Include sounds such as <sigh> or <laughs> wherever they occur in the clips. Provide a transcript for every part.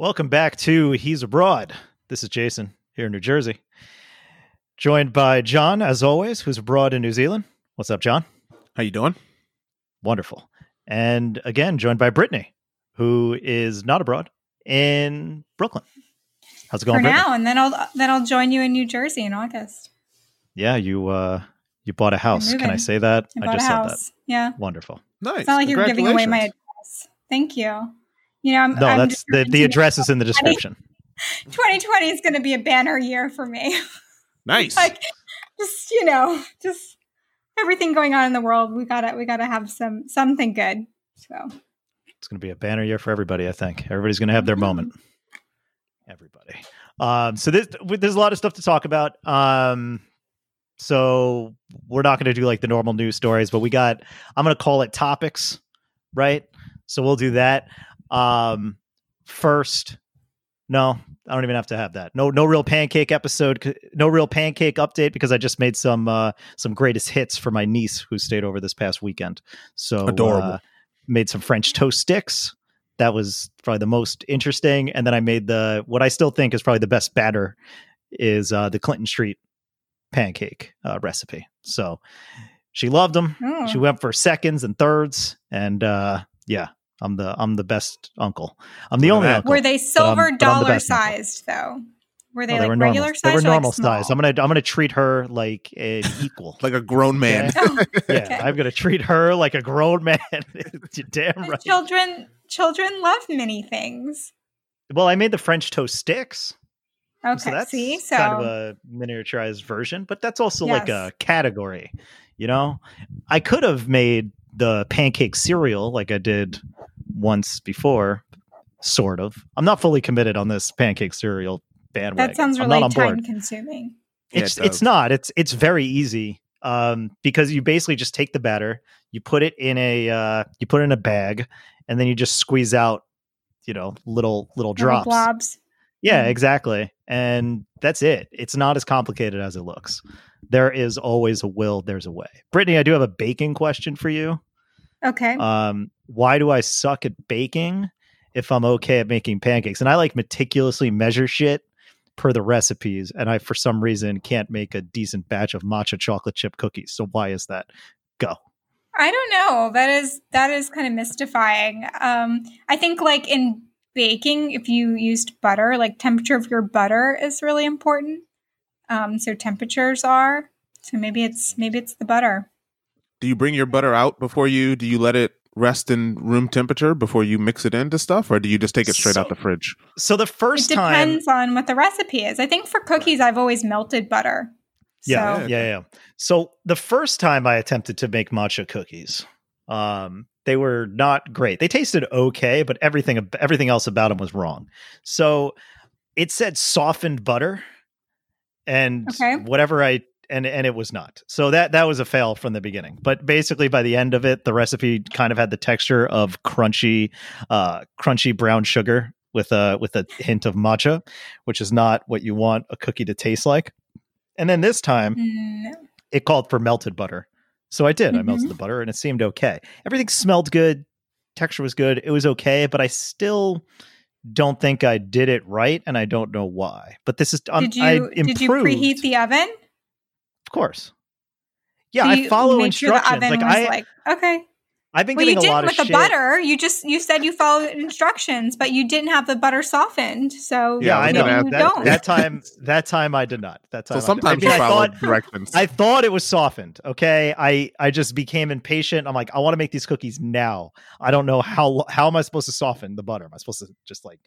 Welcome back to He's Abroad. This is Jason here in New Jersey, joined by John, as always, who's abroad in New Zealand. What's up, John? How you doing? Wonderful. And again, joined by Brittany, who is not abroad in Brooklyn. How's it going for Brittany? now? And then I'll then I'll join you in New Jersey in August. Yeah, you uh you bought a house. Can I say that? I bought just a said that. Yeah. Wonderful. Nice. it's not like you're giving away my address. Thank you. You know, I'm, No, I'm that's the, the address is in the <laughs> description. 2020 is going to be a banner year for me. Nice. <laughs> like, just you know, just everything going on in the world. We gotta we gotta have some something good. So It's going to be a banner year for everybody. I think everybody's going to have their Mhm. moment. Everybody. Um, so this, there's a lot of stuff to talk about. Um, so we're not going to do like the normal news stories, but we got. I'm going to call it topics, right? So we'll do that. Um, first, no, I don't even have to have that. No, no real pancake episode. No real pancake update because I just made some uh, some greatest hits for my niece who stayed over this past weekend. So Adorable. uh, made some French toast sticks. That was probably the most interesting. And then I made the what I still think is probably the best batter is uh, the Clinton Street pancake uh, recipe. So she loved them. oh, She went for seconds and thirds, and uh, yeah, I'm the I'm the best uncle. I'm the only that. uncle. were they silver but I'm the dollar best uncle. sized though? Were they No, like were regular normal. size? They were or, like, normal size. I'm gonna I'm gonna treat her like an <laughs> equal. like a grown man. Oh, <laughs> yeah. I'm gonna treat her like a grown man. <laughs> You're damn The right. Children children love many things. Well, I made the French toast sticks. Okay, so that's see, so kind of a miniaturized version, but that's also like a category. You know, I could have made the pancake cereal like I did once before, sort of. I'm not fully committed on this pancake cereal bandwagon. that sounds I'm really not board. time consuming. Yeah, It's it it's not. It's it's very easy. Um, because you basically just take the batter, you put it in a uh, you put it in a bag, and then you just squeeze out, you know, little little Little drops. blobs. Yeah, Mhm. exactly. And that's it. It's not as complicated as it looks. There is always a will, there's a way. Brittany, I do have a baking question for you. Okay. Um, why do I suck at baking if I'm okay at making pancakes? And I like meticulously measure shit per the recipes, and I for some reason can't make a decent batch of matcha chocolate chip cookies. So why is that? Go. I don't know. That is that is kind of mystifying. Um, I think like in baking, if you used butter, like temperature of your butter is really important. Um, so temperatures are. So maybe it's maybe it's the butter. Do you bring your butter out before you? Do you let it rest in room temperature before you mix it into stuff, or do you just take it straight out So- the fridge? So the It first time depends on what the recipe is. I think for cookies, I've always melted butter. Yeah, So, Yeah. yeah, yeah. So the first time I attempted to make matcha cookies, um, they were not great. They tasted okay, but everything everything else about them was wrong. So it said softened butter, and Okay. whatever I and and it was not. So that that was a fail from the beginning. But basically, by the end of it, the recipe kind of had the texture of crunchy, uh, crunchy brown sugar with a with a hint of matcha, which is not what you want a cookie to taste like. And then this time, mm, it called for melted butter. So I did. I melted the butter and it seemed okay. Everything smelled good. Texture was good. It was okay, but I still don't think I did it right and I don't know why. But this is um, did I you improved, did you preheat the oven? Of course. Yeah, So I you follow made sure instructions. the oven like was I like okay. I've been Well, you getting a lot didn't of with the shit. butter. You just you said you followed instructions, but you didn't have the butter softened. So Yeah, I I know. gonna maybe ask you That, don't. that time <laughs> that time I did not. That time So I I sometimes mean, you I thought <laughs> directions. I thought it was softened. Okay, I I just became impatient. I'm like, I want to make these cookies now. I don't know how how am I supposed to soften the butter? Am I supposed to just like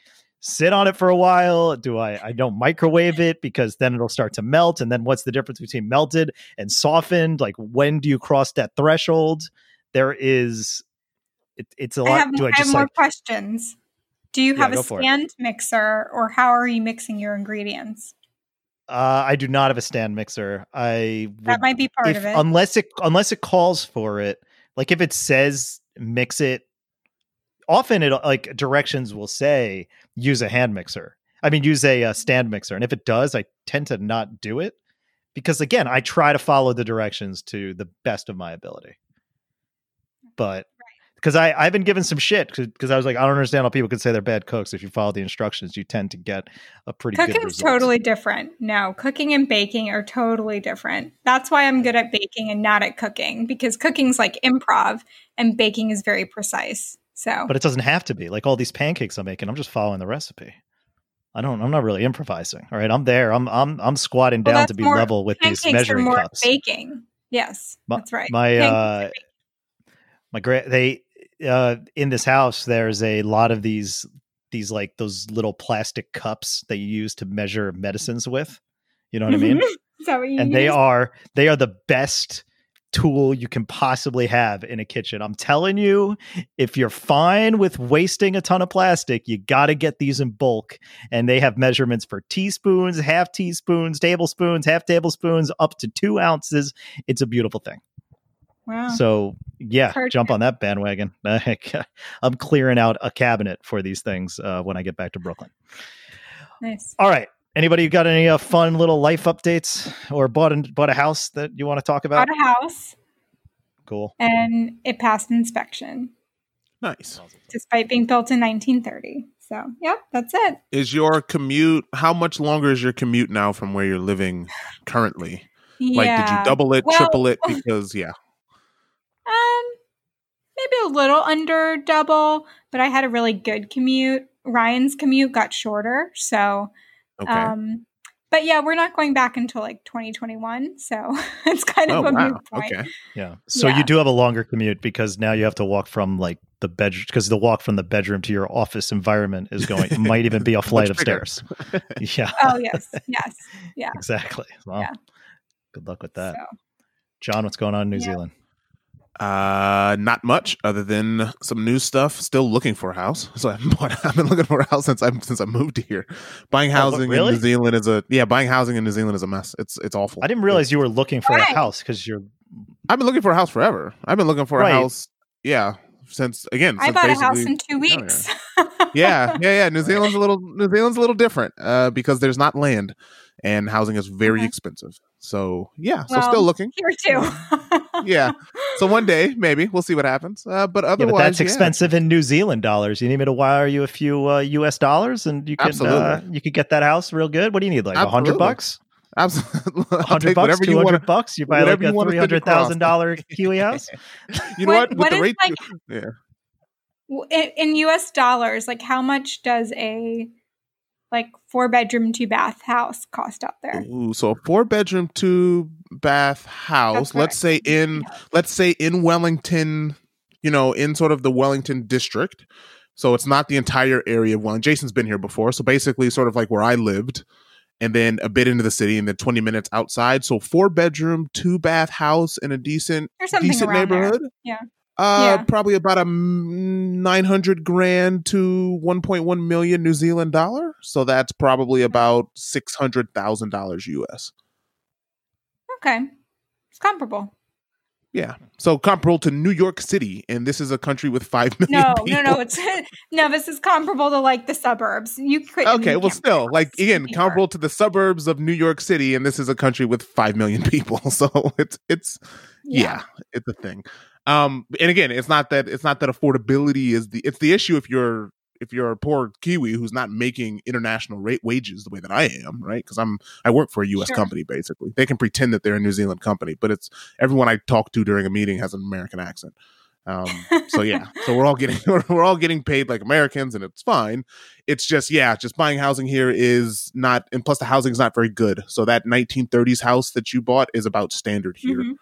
sit on it for a while? Do I I don't microwave it because then it'll start to melt? And then what's the difference between melted and softened? Like when do you cross that threshold? There is it, it's a lot. have, do I I have more like questions. Do you have go a stand mixer, or how are you mixing your ingredients? uh I do not have a stand mixer. I That might be part if, of it. unless it unless it calls for it like if it says mix it often it like directions will say use a hand mixer i mean use a uh, stand mixer and if it does i tend to not do it because again i try to follow the directions to the best of my ability but because I I've been given some shit because I was like I don't understand how people could say they're bad cooks if you follow the instructions you tend to get a pretty good Cooking's result. totally different. No, cooking and baking are totally different. That's why I'm good at baking and not at cooking because cooking's like improv and baking is very precise. So, but it doesn't have to be like all these pancakes I'm making. I'm just following the recipe. I don't. I'm not really improvising. All right, I'm there. I'm I'm I'm squatting Well, down to be level with these measuring more cups. baking. Yes, My- that's right. my, uh, my great they uh in this house there's a lot of these these like those little plastic cups that you use to measure medicines with you know what i mean <laughs> Is that what you and they are they are the best tool you can possibly have in a kitchen i'm telling you if you're fine with wasting a ton of plastic you got to get these in bulk and they have measurements for teaspoons half teaspoons tablespoons half tablespoons up to two ounces it's a beautiful thing Wow. so yeah, Perfect. jump on that bandwagon. <laughs> I'm clearing out a cabinet for these things uh, when I get back to Brooklyn. nice. All right. Anybody got any uh, fun little life updates or bought a, bought a house that you want to talk about? Bought a house Cool. and it passed inspection Nice. despite being built in 1930. So, yeah, that's it. Is your commute? How much longer is your commute now from where you're living currently? yeah. Like, did you double it, Well- triple it? <laughs> Because yeah, Um, maybe a little under double, but I had a really good commute. Ryan's commute got shorter, so okay. um, but yeah, we're not going back until like 2021, so <laughs> it's kind oh of a wow. moot point. Okay. Yeah. So Yeah. you do have a longer commute because now you have to walk from like the bedroom because the walk from the bedroom to your office environment is going it might even be a <laughs> flight of bigger. stairs. <laughs> Yeah. Oh yes, yes, yeah. Exactly. Well, Yeah. good luck with that. So John, what's going on in New Yeah. Zealand? Uh, not much other than some new stuff. Still looking for a house. <laughs> So I've, bought, <laughs> I've been looking for a house since I since I moved here. Buying Oh, housing really? in New Zealand is a yeah. Buying housing in New Zealand is a mess. It's it's awful. I didn't realize you were looking for a house because you're I've been looking for a house forever. I've been looking for Right. a house. Yeah, since again. I since bought a house in two weeks. <laughs> yeah, yeah, yeah. New Zealand's a little New Zealand's a little different uh, because there's not land and housing is very Okay. expensive. So yeah, so Well, still looking. Here too. Yeah. So one day maybe we'll see what happens. Uh, but yeah, otherwise, but that's yeah. expensive in New Zealand dollars. You need me to wire you a few uh, U.S. dollars, and you can uh, you could get that house real good. What do you need, like a hundred bucks, Absolutely, <laughs> I'll hundred bucks, whatever two you bucks. You buy like a wanna three send hundred across. thousand dollar <laughs> Kiwi house. You know What- what? With what the is, rate, like- yeah. In, in US dollars, like how much does a like four bedroom, two bath house cost out there? Ooh, so a four bedroom, two bath house. Let's say in let's say in Wellington, you know, in sort of the Wellington district. So it's not the entire area of Wellington. Jason's been here before. So basically sort of like where I lived and then a bit into the city and then 20 minutes outside. So four bedroom, two bath house in a decent decent around there. neighborhood. Yeah. Uh, Yeah. probably about a 900 grand to 1.1 million New Zealand dollar. So that's probably about $600,000 US. Okay. It's comparable. Yeah. So comparable to New York City, and this is a country with five million No, people. no, no. It's <laughs> no. This is comparable to like the suburbs. You could okay. you Well, still, like again, comparable to the suburbs of New York City, and this is a country with five million <laughs> people. So it's it's yeah, it's a thing. Um, and again, it's not that it's not that affordability is the it's the issue if you're if you're a poor Kiwi who's not making international rate wages the way that I am, right? Because I'm I work for a U.S. Sure. company basically. They can pretend that they're a New Zealand company, but it's everyone I talk to during a meeting has an American accent. Um, so yeah, so we're all getting <laughs> we're all getting paid like Americans, and it's fine. It's just yeah, just buying housing here is not, and plus the housing is not very good. So that 1930s house that you bought is about standard here Mhm.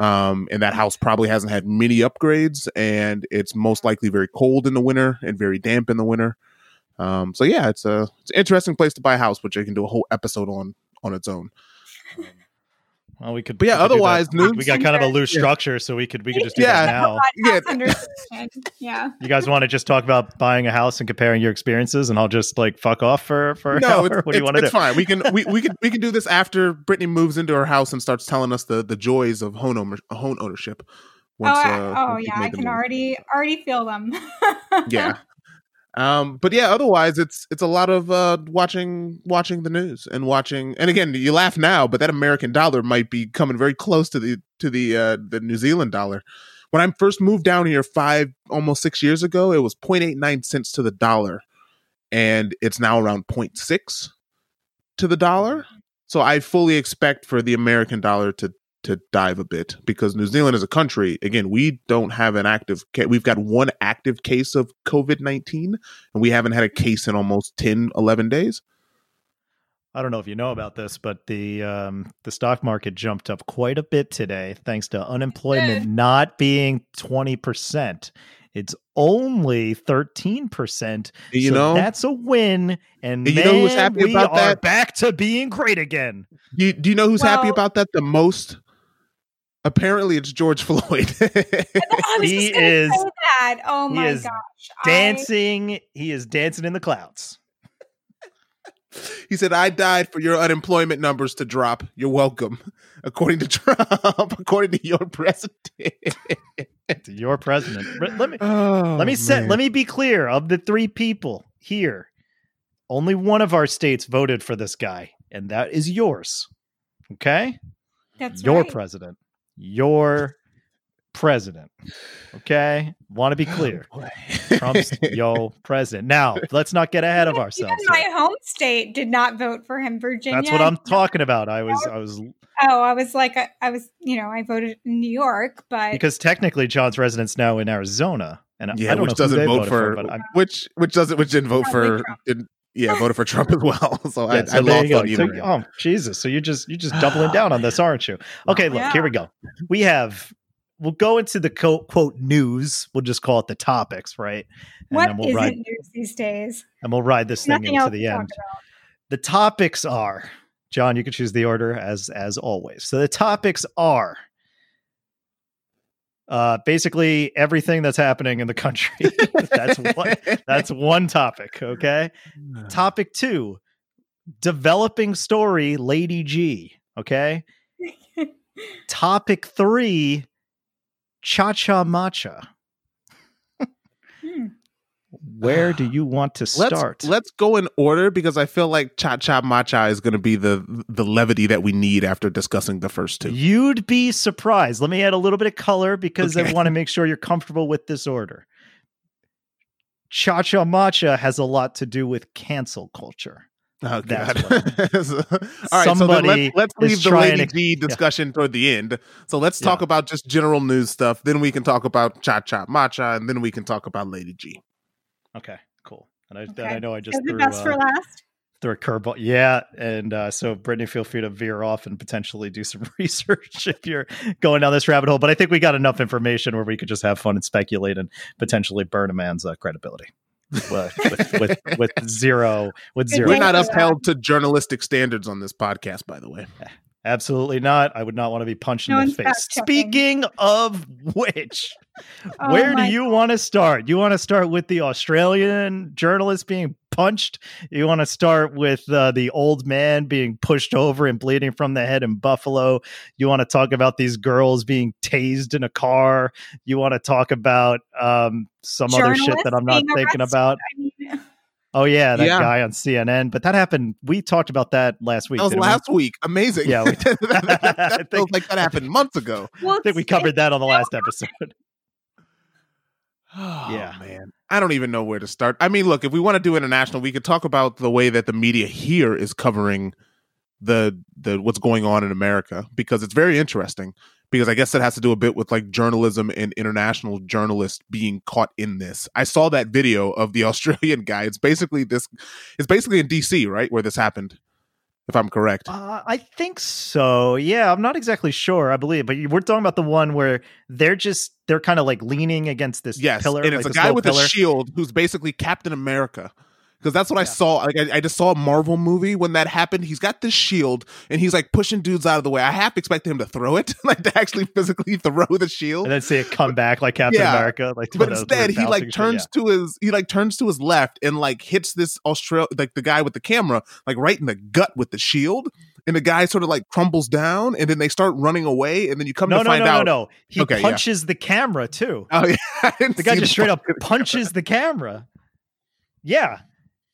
Um, and that house probably hasn't had many upgrades, and it's most likely very cold in the winter and very damp in the winter. Um, so yeah, it's a it's an interesting place to buy a house, which I can do a whole episode on on its own. <laughs> Well, we could. But yeah, we could otherwise, we, we got kind of a loose Yeah. structure, so we could we could just do Yeah. that now. Yeah. Yeah. You guys want to just talk about buying a house and comparing your experiences, and I'll just like fuck off for for an No, hour? it's, what do you want to do? it's fine. We can we, we can we can do this after Brittany moves into her house and starts telling us the the joys of home owner, home ownership. oh, uh, oh yeah, I can move. already already feel them. yeah <laughs> um but yeah otherwise it's it's a lot of uh watching watching the news and watching and again you laugh now but that american dollar might be coming very close to the to the uh the new zealand dollar when I first moved down here five, almost six years ago, it was 0.89 cents to the dollar. And it's now around 0.6 to the dollar. So I fully expect for the American dollar to to dive a bit because New Zealand is a country. Again, we don't have an active. Ca- we've got one active case of COVID nineteen, and we haven't had a case in almost 10, 11 days. I don't know if you know about this, but the um, the stock market jumped up quite a bit today thanks to unemployment not being twenty percent. It's only thirteen percent. You so know, that's a win, and You man, know who's happy we about are that? back to being great again. do you, do you know who's happy about that the most? Apparently, it's George <laughs> Floyd. He is- that. Oh he my is gosh. I- Dancing, he is dancing in the clouds. he said, "I died for your unemployment numbers to drop. You're welcome." According to Trump, <laughs> according to your president. To your president. Let me Oh, let me set man. let me be clear. Of the three people here, only one of our states voted for this guy, and that is yours. Okay? That's your right. president. Your president. Okay? Want to be oh, clear. Oh. Trump's <laughs> your president. Now, let's not get ahead of Even ourselves. my here. home state did not vote for him, Virginia. That's what I'm <laughs> talking about. I was I was Oh, I was like, I, I was, you know, I voted in New York, but because technically John's residence now in Arizona. And Yeah, I don't which know doesn't vote for, but which which doesn't which didn't vote for didn't yeah <laughs> voted for Trump as well. <laughs> So I, Yeah, so I lost you on you. So- oh Jesus! So you're just you're just doubling down on this, aren't you? Okay, look, Yeah. here we go. We have we'll go into the quote, quote news. We'll just call it the topics, right? And what then we'll isn't ride news these days? and we'll ride this thing Nothing into the to end. about. The topics are John. You can choose the order as as always. So the topics are uh basically everything that's happening in the country. <laughs> that's one. That's one topic. Okay. Topic two, developing story, Lady G. Okay. <laughs> Topic three, cha cha matcha. Where do <sighs> you want to Let's start? let's go in order because I feel like cha cha matcha is going to be the the levity that we need after discussing the first two. You'd be surprised. Let me add a little bit of color because I want to make sure you're comfortable with this order. Cha cha matcha has a lot to do with cancel culture. Oh That's god! <laughs> All right, so let's, let's leave the Lady to- G <laughs> discussion toward the end. So let's talk Yeah. about just general news stuff. Then we can talk about cha cha matcha, and then we can talk about Lady G. Okay, cool. And I, Okay. I know I just Is the threw, best for uh, last? threw a curveball. Yeah, and uh, so Brittany, feel free to veer off and potentially do some <laughs> research if you're going down this rabbit hole. But I think we got enough information where we could just have fun and speculate and potentially burn a man's uh, credibility with, with, with with zero with zero. We're not upheld to journalistic standards on this podcast, by the way. <laughs> Absolutely not. I would not want to be punched No in the face. Speaking of which, <laughs> Oh where do you want to start? You want to start with the Australian journalist being punched? You want to start with uh, the old man being pushed over and bleeding from the head in Buffalo? You want to talk about these girls being tased in a car? You want to talk about um, some other shit that I'm not thinking arrested? about? I mean, Oh yeah, that Yeah. guy on CNN. But that happened. We talked about that last week. That was didn't we? last week. Amazing. Yeah, we- <laughs> <laughs> that, that- I that feels like that happened months ago. well, I think we covered that on the last episode. <laughs> Oh, Yeah. man. I don't even know where to start. I mean, look, if we want to do international, we could talk about the way that the media here is covering the the what's going on in America because it's very interesting because I guess that has to do a bit with like journalism and international journalists being caught in this. I saw that video of the <laughs> Australian guy. It's basically this it's basically in DC, right? Where this happened. If I'm correct. Uh, I think so. Yeah, I'm not exactly sure. I believe, but we're talking about the one where they're just they're kind of like leaning against this Yes, pillar, and like it's a this guy with pillar. a shield who's basically Captain America. Because that's what I saw. Like I, I just saw a Marvel movie when that happened. He's got this shield and he's like pushing dudes out of the way. I half expected him to throw it, <laughs> like to actually physically <laughs> throw the shield. and then see it come back like Captain Yeah. America. Like, but one of those instead, he like shit, turns to his he like turns to his left and like hits this Australia like the guy with the camera like right in the gut with the shield. And the guy sort of like crumbles down, and then they start running away, and then you come No, to no, find no, out. no, no. He Okay, yeah. punches the camera too. Oh yeah, <laughs> The guy just straight up punches the camera. Yeah,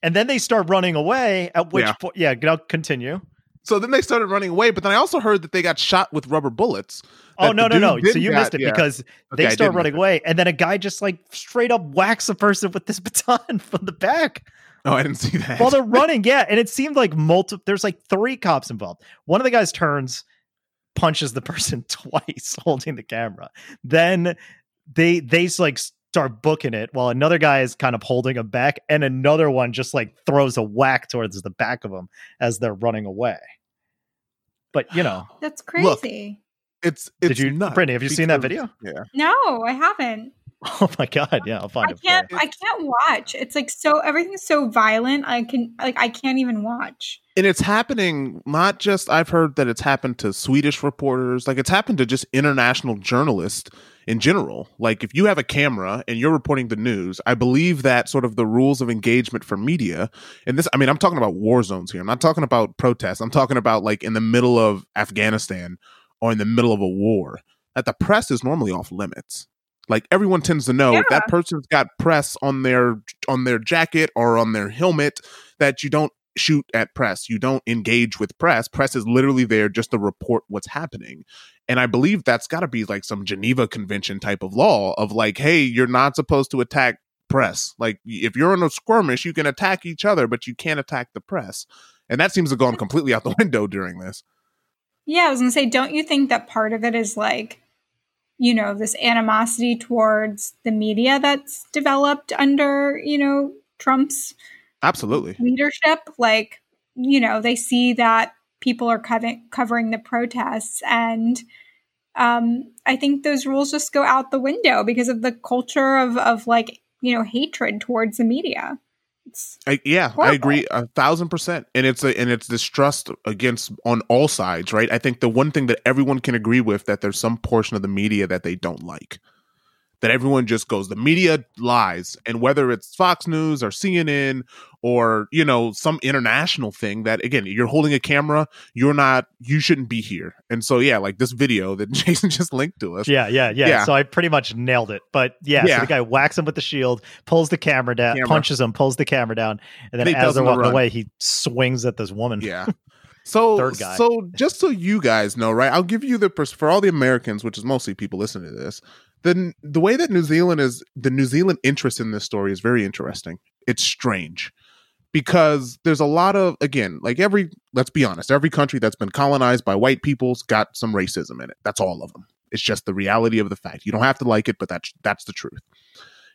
and then they start running away. At which Yeah. point, yeah, go- continue. So then they started running away. But then I also heard that they got shot with rubber bullets. Oh no no no! So you that- missed it yeah. because Okay, they start running away, and then a guy just like straight up whacks a person with this <laughs> baton from the back Oh, I didn't see that. while they're running. Yeah, and it seemed like multiple. There's like three cops involved. One of the guys turns, punches the person <laughs> twice, holding the camera. Then they they like start booking it while another guy is kind of holding him back, and another one just like throws a whack towards the back of him as they're running away. But you know, <gasps> That's Look, crazy. it's it's did you, nuts Brittany? Have you seen that video? Yeah. No, I haven't. <laughs> Oh my god! Yeah, I'll find I it. can't. I can't watch. It's like so. Everything's so violent. I can like. I can't even watch. and it's happening not just i've heard that it's happened to swedish reporters like it's happened to just international journalists in general like if you have a camera and you're reporting the news i believe that sort of the rules of engagement for media and this i mean i'm talking about war zones here. I'm not talking about protests. I'm talking about like in the middle of afghanistan or in the middle of a war that the press is normally off limits. Like everyone tends to know if that person's got press on their on their jacket or on their helmet that you don't shoot at press. You don't engage with press. Press is literally there just to report what's happening. And I believe that's got to be like some Geneva Convention type of law of like, hey, you're not supposed to attack press. Like, if you're in a skirmish, you can attack each other, but you can't attack the press. And that seems to have gone completely out the <laughs> window during this. Yeah, I was gonna say. Don't you think that part of it is like, you know, this animosity towards the media that's developed under you know Trump's Absolutely. leadership? Like, you know, they see that people are covering covering the protests and. Um, I think those rules just go out the window because of the culture of, of like, you know, hatred towards the media. I, yeah, I agree a thousand percent, and it's a and it's distrust against on all sides, right? I think the one thing that everyone can agree with that there's some portion of the media that they don't like, that everyone just goes the media lies, and whether it's Fox News or CNN or you know some international thing that again you're holding a camera, you're not, you shouldn't be here, and so yeah, like this video that <laughs> Jason just linked to us, Yeah, yeah, yeah, Yeah. So I pretty much nailed it. But yeah, Yeah. so the guy whacks him with the shield, pulls the camera down, Camera. punches him, pulls the camera down, and then And as they're walking run. away, he swings at this woman. Yeah. <laughs> So, Third guy. so just so you guys know, right? I'll give you the pers- for all the Americans, which is mostly people listening to this. The the way that New Zealand is the New Zealand interest in this story is very interesting. It's strange because there's a lot of again, like every let's be honest, every country that's been colonized by white people's got some racism in it. That's all of them. It's just the reality of the fact. You don't have to like it, but that's that's the truth.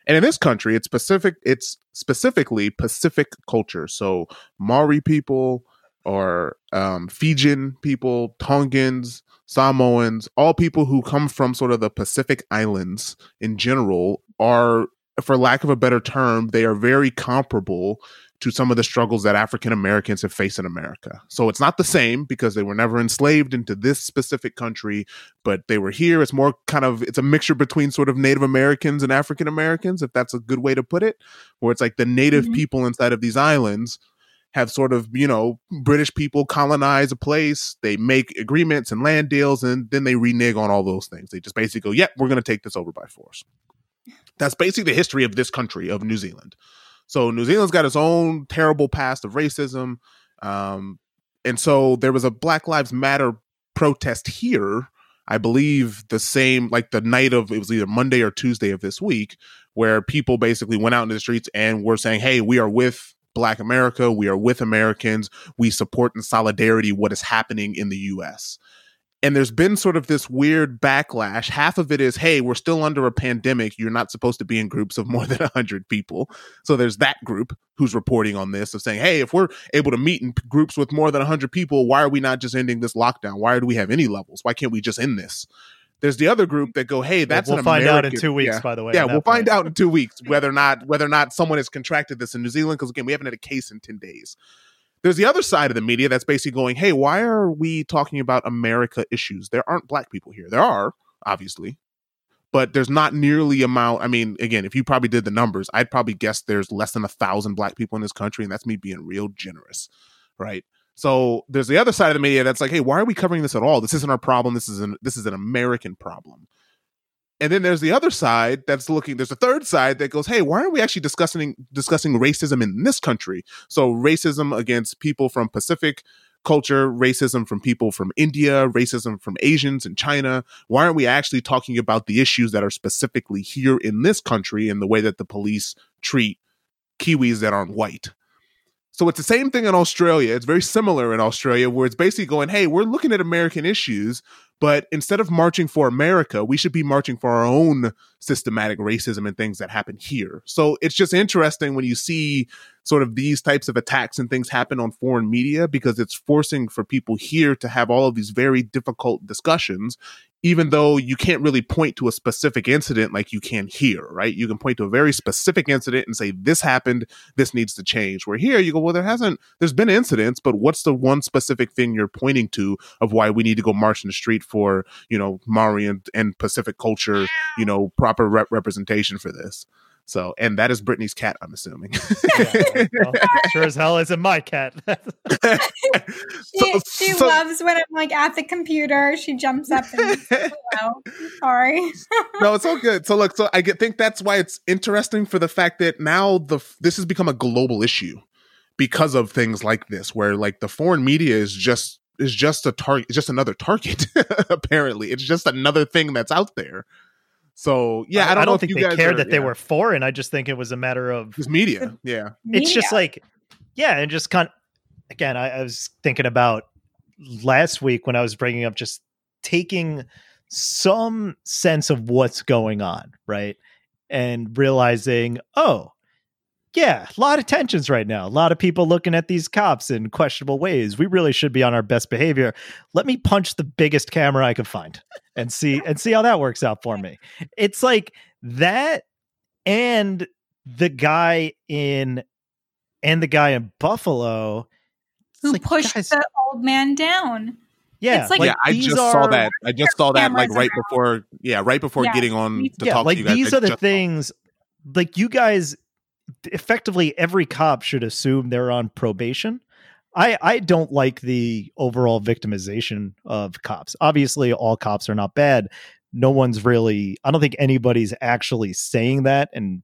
And in this country, it's specific. It's specifically Pacific culture. So Maori people, or um, Fijian people, Tongans, Samoans, all people who come from sort of the Pacific Islands in general are, for lack of a better term, they are very comparable to some of the struggles that African Americans have faced in America. So it's not the same because they were never enslaved into this specific country, but they were here. It's more kind of it's a mixture between sort of Native Americans and African Americans, if that's a good way to put it, where it's like the native Mhm. people inside of these islands have sort of you know british people colonize a place they make agreements and land deals and then they renege on all those things. They just basically go yep we're going to take this over by force. That's basically the history of this country of new zealand. So new zealand's got its own terrible past of racism um, and so there was a black lives matter protest here i believe the same like the night of it was either monday or tuesday of this week where people basically went out into the streets and were saying hey we are with Black America. We are with Americans. We support in solidarity what is happening in the US. And there's been sort of this weird backlash. Half of it is, hey, we're still under a pandemic. You're not supposed to be in groups of more than 100 people. So there's that group who's reporting on this of saying, hey, if we're able to meet in groups with more than 100 people, why are we not just ending this lockdown? Why do we have any levels? Why can't we just end this? There's the other group mm. that go, hey, that's we'll an find out in two weeks. Yeah By the way, yeah, we'll find out in two weeks whether or not whether or not someone has contracted this in New Zealand. Because again, we haven't had a case in ten days. There's the other side of the media that's basically going, "Hey, why are we talking about America issues? There aren't black people here. There are obviously, but there's not nearly amount. I mean, again, if you probably did the numbers, I'd probably guess there's less than a thousand black people in this country, and that's me being real generous, right? So there's the other side of the media that's like, "Hey, why are we covering this at all? This isn't our problem. This is an this is an American problem." And then there's the other side that's looking. There's a third side that goes, "Hey, why aren't we actually discussing discussing racism in this country? So racism against people from Pacific culture, racism from people from India, racism from Asians and China. Why aren't we actually talking about the issues that are specifically here in this country and the way that the police treat Kiwis that aren't white? So it's the same thing in Australia. It's very similar in Australia, where it's basically going, hey, we're looking at American issues, but instead of marching for America, we should be marching for our own systematic racism and things that happen here. So it's just interesting when you see sort of these types of attacks and things happen on foreign media because it's forcing for people here to have all of these very difficult discussions even though you can't really point to a specific incident like you can here, right? You can point to a very specific incident and say, this happened, this needs to change. Where here you go, well, there hasn't, there's been incidents, but what's the one specific thing you're pointing to of why we need to go march in the street for, you know, Maori and, and Pacific culture, you know, proper rep- representation for this? So, and that is Brittany's cat, I'm assuming. Yeah, well, sure as hell isn't my cat. <laughs> she, she so- loves when I'm like at the computer. She jumps up and hello. Sorry. <laughs> no, it's all good. So look, so I get, think that's why it's interesting for the fact that now the this has become a global issue because of things like this, where like the foreign media is just is just a target, just another target. <laughs> apparently, it's just another thing that's out there. So yeah, I, don't, know if think you they guys cared are- that they were foreign. I just think it was a matter of It's media. <laughs> Yeah, it's just like yeah and just kind again I, I was thinking about last week when i was bringing up just taking some sense of what's going on right and realizing oh yeah a lot of tensions right now a lot of people looking at these cops in questionable ways we really should be on our best behavior let me punch the biggest camera i can find and see and see how that works out for me it's like that and the guy in and the guy in Buffalo it's Who like, pushed guys- the old man down? yeah, it's like- yeah. I just saw that. I just saw that like right around. before. Yeah, right before Yeah, getting on to yeah, talk like to you guys. these I are the just saw- things like you guys effectively every cop should assume they're on probation. I I don't like the overall victimization of cops. Obviously all cops are not bad. No one's really I don't think anybody's actually saying that and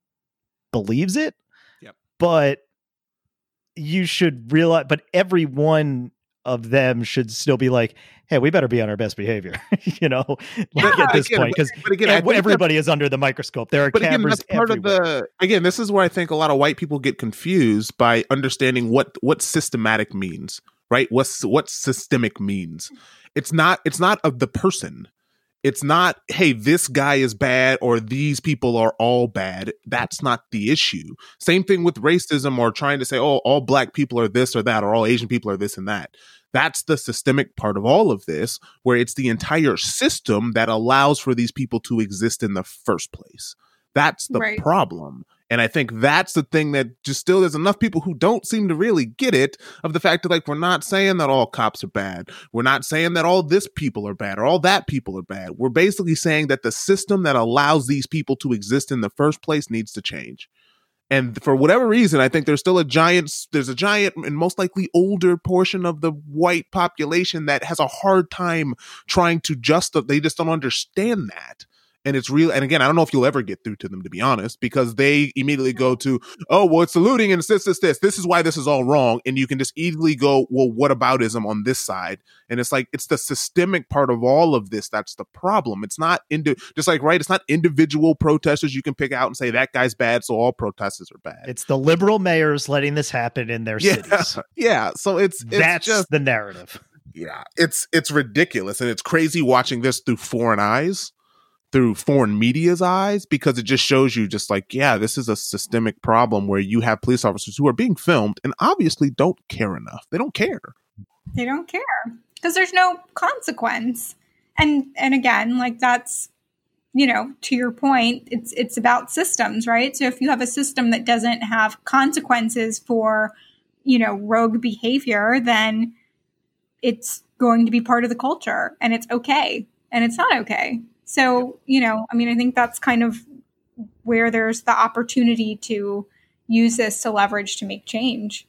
believes it. Yep. But you should realize but every one of them should still be like, hey, we better be on our best behavior, <laughs> you know, like Yeah. at this Again, point because But again, I think that's- everybody is under the microscope. There are but again, cameras that's part everywhere. of the. Again, this is where I think a lot of white people get confused by understanding what what systematic means. Right? What's what systemic means? It's not. It's not of the person. It's not. Hey, this guy is bad, or these people are all bad. That's not the issue. Same thing with racism, or trying to say, oh, all black people are this or that, or all Asian people are this and that. That's the systemic part of all of this, where it's the entire system that allows for these people to exist in the first place. That's the Right. problem. And I think that's the thing that just still there's enough people who don't seem to really get it of the fact that like we're not saying that all cops are bad. We're not saying that all this people are bad or all that people are bad. We're basically saying that the system that allows these people to exist in the first place needs to change. And for whatever reason, I think there's still a giant, there's a giant and most likely older portion of the white population that has a hard time trying to just, they just don't understand that. And it's real. And again, I don't know if you'll ever get through to them, to be honest, because they immediately go to, oh, well, it's looting and this, this, this. This is why this is all wrong. And you can just easily go, well, what aboutism on this side? And it's like, it's the systemic part of all of this that's the problem. It's not, indi- just like, right, it's not individual protesters you can pick out and say that guy's bad, so all protesters are bad. It's the liberal mayors letting this happen in their yeah, cities. <laughs> yeah. So it's, it's That's just, the narrative. yeah, it's it's ridiculous and it's crazy watching this through foreign eyes, through foreign media's eyes, because it just shows you just like, yeah, this is a systemic problem where you have police officers who are being filmed and obviously don't care enough. They don't care. They don't care because there's no consequence. And and again, like that's you know, to your point, it's it's about systems, right? So if you have a system that doesn't have consequences for, you know, rogue behavior, then it's going to be part of the culture and it's okay and it's not okay. So, you know, I mean, I think that's kind of where there's the opportunity to use this to leverage to make change.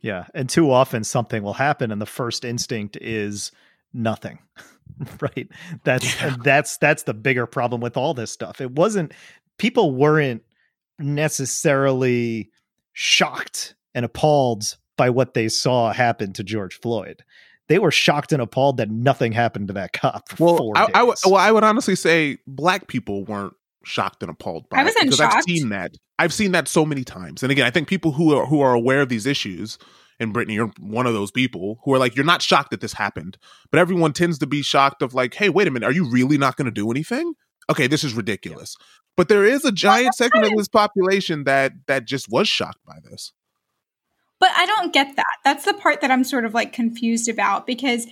Yeah. And too often something will happen and the first instinct is nothing. <laughs> right. That's Yeah. that's that's the bigger problem with all this stuff. It wasn't people weren't necessarily shocked and appalled by what they saw happen to George Floyd. They were shocked and appalled that nothing happened to that cop. well, I, I, well, I would honestly say black people weren't shocked and appalled by I wasn't it because shocked. I've seen that. I've seen that so many times. And again, I think people who are who are aware of these issues, and Brittany, you're one of those people who are like, you're not shocked that this happened, but everyone tends to be shocked of like, hey, wait a minute, are you really not going to do anything? Okay, this is ridiculous. But there is a giant segment of this population that that just was shocked by this. But I don't get that. That's the part that I'm sort of like confused about because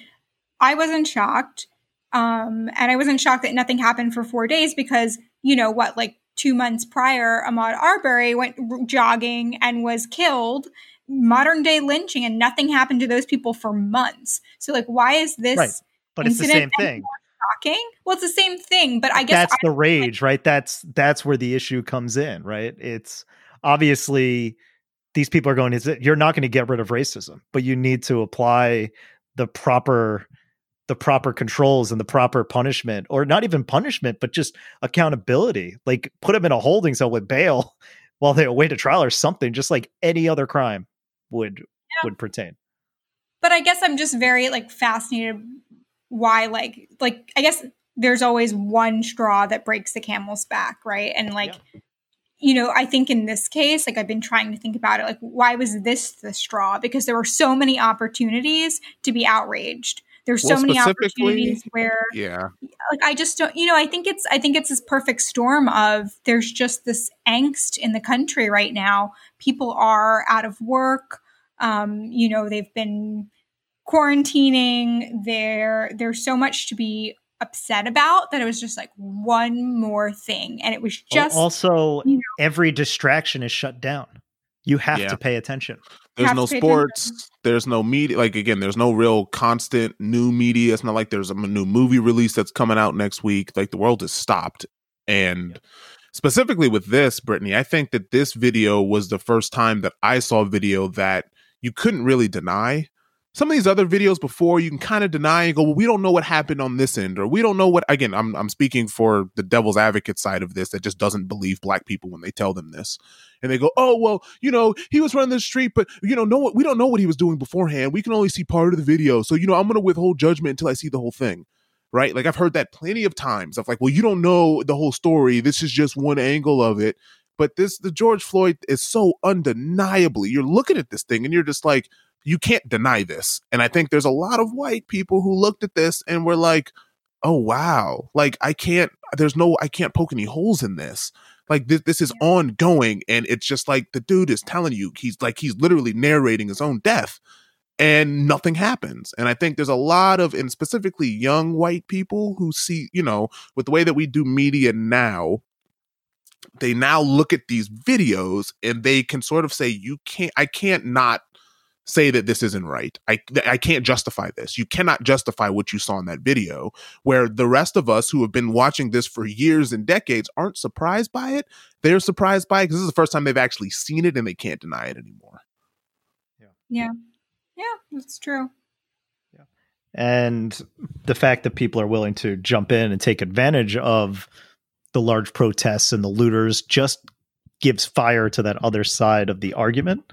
I wasn't shocked. Um, and I wasn't shocked that nothing happened for four days because, you know, what, like two months prior, Ahmaud Arbery went r- jogging and was killed, modern day lynching, and nothing happened to those people for months. So, like, why is this Right. but it's the same thing. shocking? Well, it's the same thing, but I guess that's the rage, right? That's that's where the issue comes in, right? It's obviously these people are going, is it you're not going to get rid of racism, but you need to apply the proper the proper controls and the proper punishment or not even punishment but just accountability. Like put them in a holding cell with bail <laughs> while they await a trial or something just like any other crime would would pertain. But I guess I'm just very like fascinated why like like I guess there's always one straw that breaks the camel's back, right? And like you know, I think in this case, like I've been trying to think about it, like why was this the straw? Because there were so many opportunities to be outraged. There's so Well, many opportunities where Yeah. like I just don't you know I think it's I think it's this perfect storm of there's just this angst in the country right now. People are out of work. Um, you know, they've been quarantining. There there's so much to be upset about that it was just like one more thing and it was just also you know- every distraction is shut down you have Yeah. to pay attention There's no to pay sports. There's no media. Like again, there's no real constant new media. It's not like there's a new movie release that's coming out next week. Like the world is stopped. And specifically with this, Brittany, I think that this video was the first time that I saw a video that you couldn't really deny. Some of these other videos before you can kind of deny and go, well, we don't know what happened on this end, or we don't know what. Again, I'm I'm speaking for the devil's advocate side of this that just doesn't believe black people when they tell them this and they go, "Oh well, you know, he was running the street, but you know, no, we don't know what he was doing beforehand. We can only see part of the video, so you know, I'm to withhold judgment until I see the whole thing." Right? Like I've heard that plenty of times. Of like, well, you don't know the whole story. This is just one angle of it. But this, the George Floyd is so undeniably. You're looking at this thing, and you're just like, you can't deny this. And I think there's a lot of white people who looked at this and were like, oh wow, like I can't. There's no, I can't poke any holes in this like this, this is ongoing and it's just like the dude is telling you he's like he's literally narrating his own death and nothing happens and i think there's a lot of and specifically young white people who see you know with the way that we do media now they now look at these videos and they can sort of say you can't i can't not say that this isn't right i i can't justify this you cannot justify what you saw in that video where the rest of us who have been watching this for years and decades aren't surprised by it they're surprised by it because this is the first time they've actually seen it and they can't deny it anymore yeah. Yeah, Yeah, that's true. Yeah. And the fact that people are willing to jump in and take advantage of the large protests and the looters just gives fire to that other side of the argument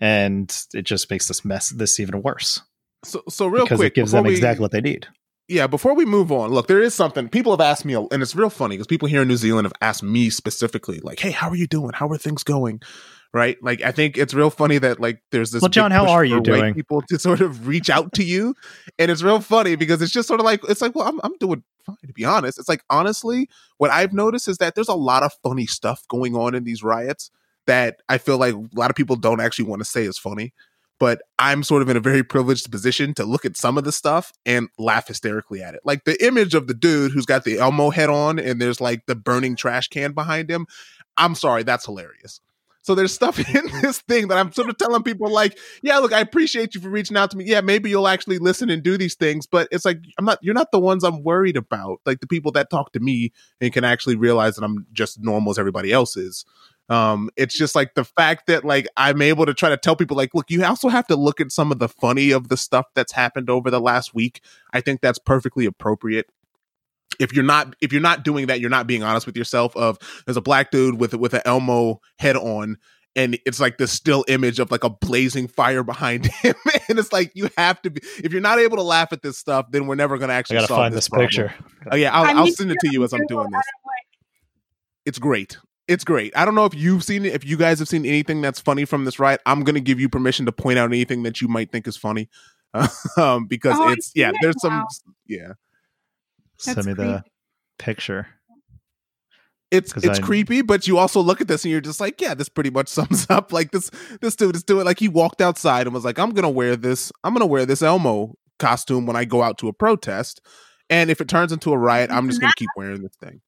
and it just makes this mess this even worse so so real because quick it gives them we- exactly what they need yeah, before we move on, look, there is something people have asked me, and it's real funny because people here in New Zealand have asked me specifically, like, "Hey, how are you doing? How are things going?" Right? Like, I think it's real funny that like there's this. Well, John, how are you doing? People to sort of reach out to you, and it's real funny because it's just sort of like it's like, well, I'm I'm doing fine to be honest. It's like honestly, what I've noticed is that there's a lot of funny stuff going on in these riots that I feel like a lot of people don't actually want to say is funny but I'm sort of in a very privileged position to look at some of the stuff and laugh hysterically at it. Like the image of the dude who's got the Elmo head on and there's like the burning trash can behind him. I'm sorry, that's hilarious. So there's stuff <laughs> in this thing that I'm sort of telling people like, yeah, look, I appreciate you for reaching out to me. Yeah, maybe you'll actually listen and do these things, but it's like I'm not you're not the ones I'm worried about. Like the people that talk to me and can actually realize that I'm just normal as everybody else is. Um, it's just like the fact that like I'm able to try to tell people like, look, you also have to look at some of the funny of the stuff that's happened over the last week. I think that's perfectly appropriate. If you're not if you're not doing that, you're not being honest with yourself. Of there's a black dude with with an Elmo head on, and it's like this still image of like a blazing fire behind <laughs> him and it's like you have to be if you're not able to laugh at this stuff then we're never going to I actually gotta solve find this, this, picture. oh yeah I'll, I I'll send it to you as i'm doing this it's great it's great i don't know if you've seen it if you guys have seen anything that's funny from this riot i'm going to give you permission to point out anything that you might think is funny <laughs> um because Oh, it's yeah it there's some now. yeah Send That's me the picture. it's 'Cause it's I- creepy, but you also look at this and you're just like, yeah, this pretty much <laughs> sums up. Like this this dude is doing like he walked outside and was like, I'm gonna wear this, I'm gonna wear this Elmo costume when I go out to a protest. And if it turns into a riot, I'm just gonna keep wearing this thing.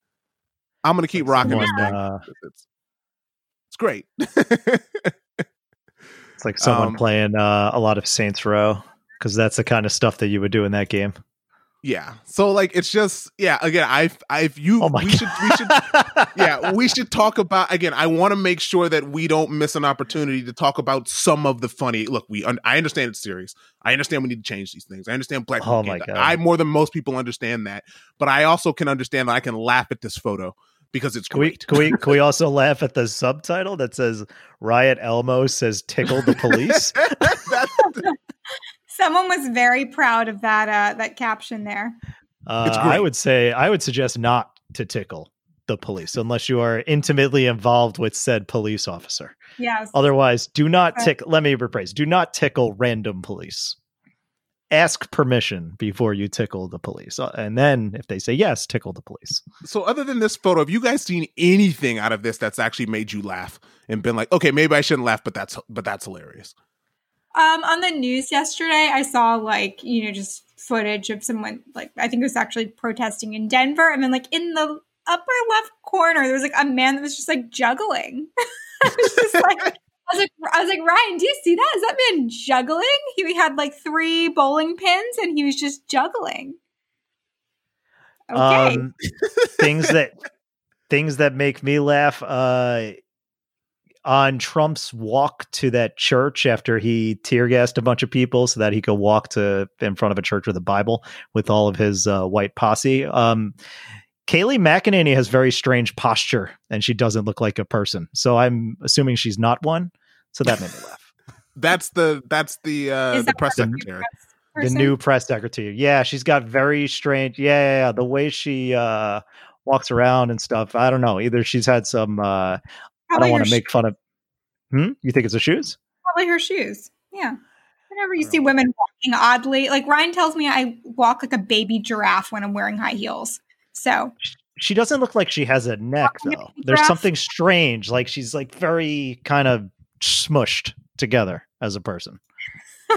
I'm gonna keep rocking this Someone, thing. uh, It's, it's great. It's like <laughs> someone Um, playing uh, a lot of Saints Row because that's the kind of stuff that you would do in that game. yeah. So like it's just yeah, again, I've I've you Oh my we god! should we should <laughs> yeah, we should talk about again. I want to make sure that we don't miss an opportunity to talk about some of the funny. Look, we un- I understand it's serious. I understand we need to change these things. I understand black. Oh my. God. I more than most people understand that, but I also can understand that I can laugh at this photo because it's Can we, can we can we <laughs> also laugh at the subtitle that says Riot Elmo says tickle the police? <laughs> Someone was very proud of that uh, that caption there. Uh, I would say I would suggest not to tickle the police unless you are intimately involved with said police officer. Yes. Otherwise, do not Okay. tickle. Let me rephrase: do not tickle random police. Ask permission before you tickle the police, Uh, and then if they say yes, tickle the police. so other than this photo, have you guys seen anything out of this that's actually made you laugh and been like, okay, maybe I shouldn't laugh, but that's but that's hilarious. Um, on the news yesterday, I saw like you know just footage of someone like I think it was actually protesting in Denver, and then like in the upper left corner, there was like a man that was just like juggling. <laughs> I was just like, <laughs> I was like, I was like, Ryan, do you see that? Is that man juggling? He had like three bowling pins, and he was just juggling. Okay, Um, things that things that make me laugh. Uh, on Trump's walk to that church after he tear gassed a bunch of people so that he could walk to in front of a church with a Bible with all of his uh, white posse. Um, Kayleigh McEnany has very strange posture and she doesn't look like a person. So I'm assuming she's not one. So that made me laugh. <laughs> That's the that's the uh Is the press the- secretary. the Person? new press secretary. Yeah, she's got very strange. Yeah, yeah, yeah, the way she uh, walks around and stuff. I don't know. Either she's had some. Uh, I don't want to make fun of. Hmm? You think it's the shoes? Probably her shoes. Yeah. Whenever you see don't- women walking oddly, like Ryan tells me I walk like a baby giraffe when I'm wearing high heels. So She doesn't look like she has a neck though. a There's giraffe. something strange. Like she's like very kind of smushed together as a person.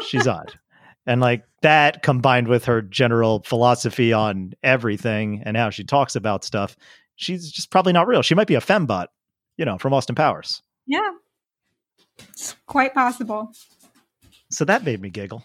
She's odd. And like that combined with her general philosophy on everything and how she talks about stuff, she's just probably not real. She might be a fembot, you know, from Austin Powers. yeah. It's quite possible. So that made me giggle.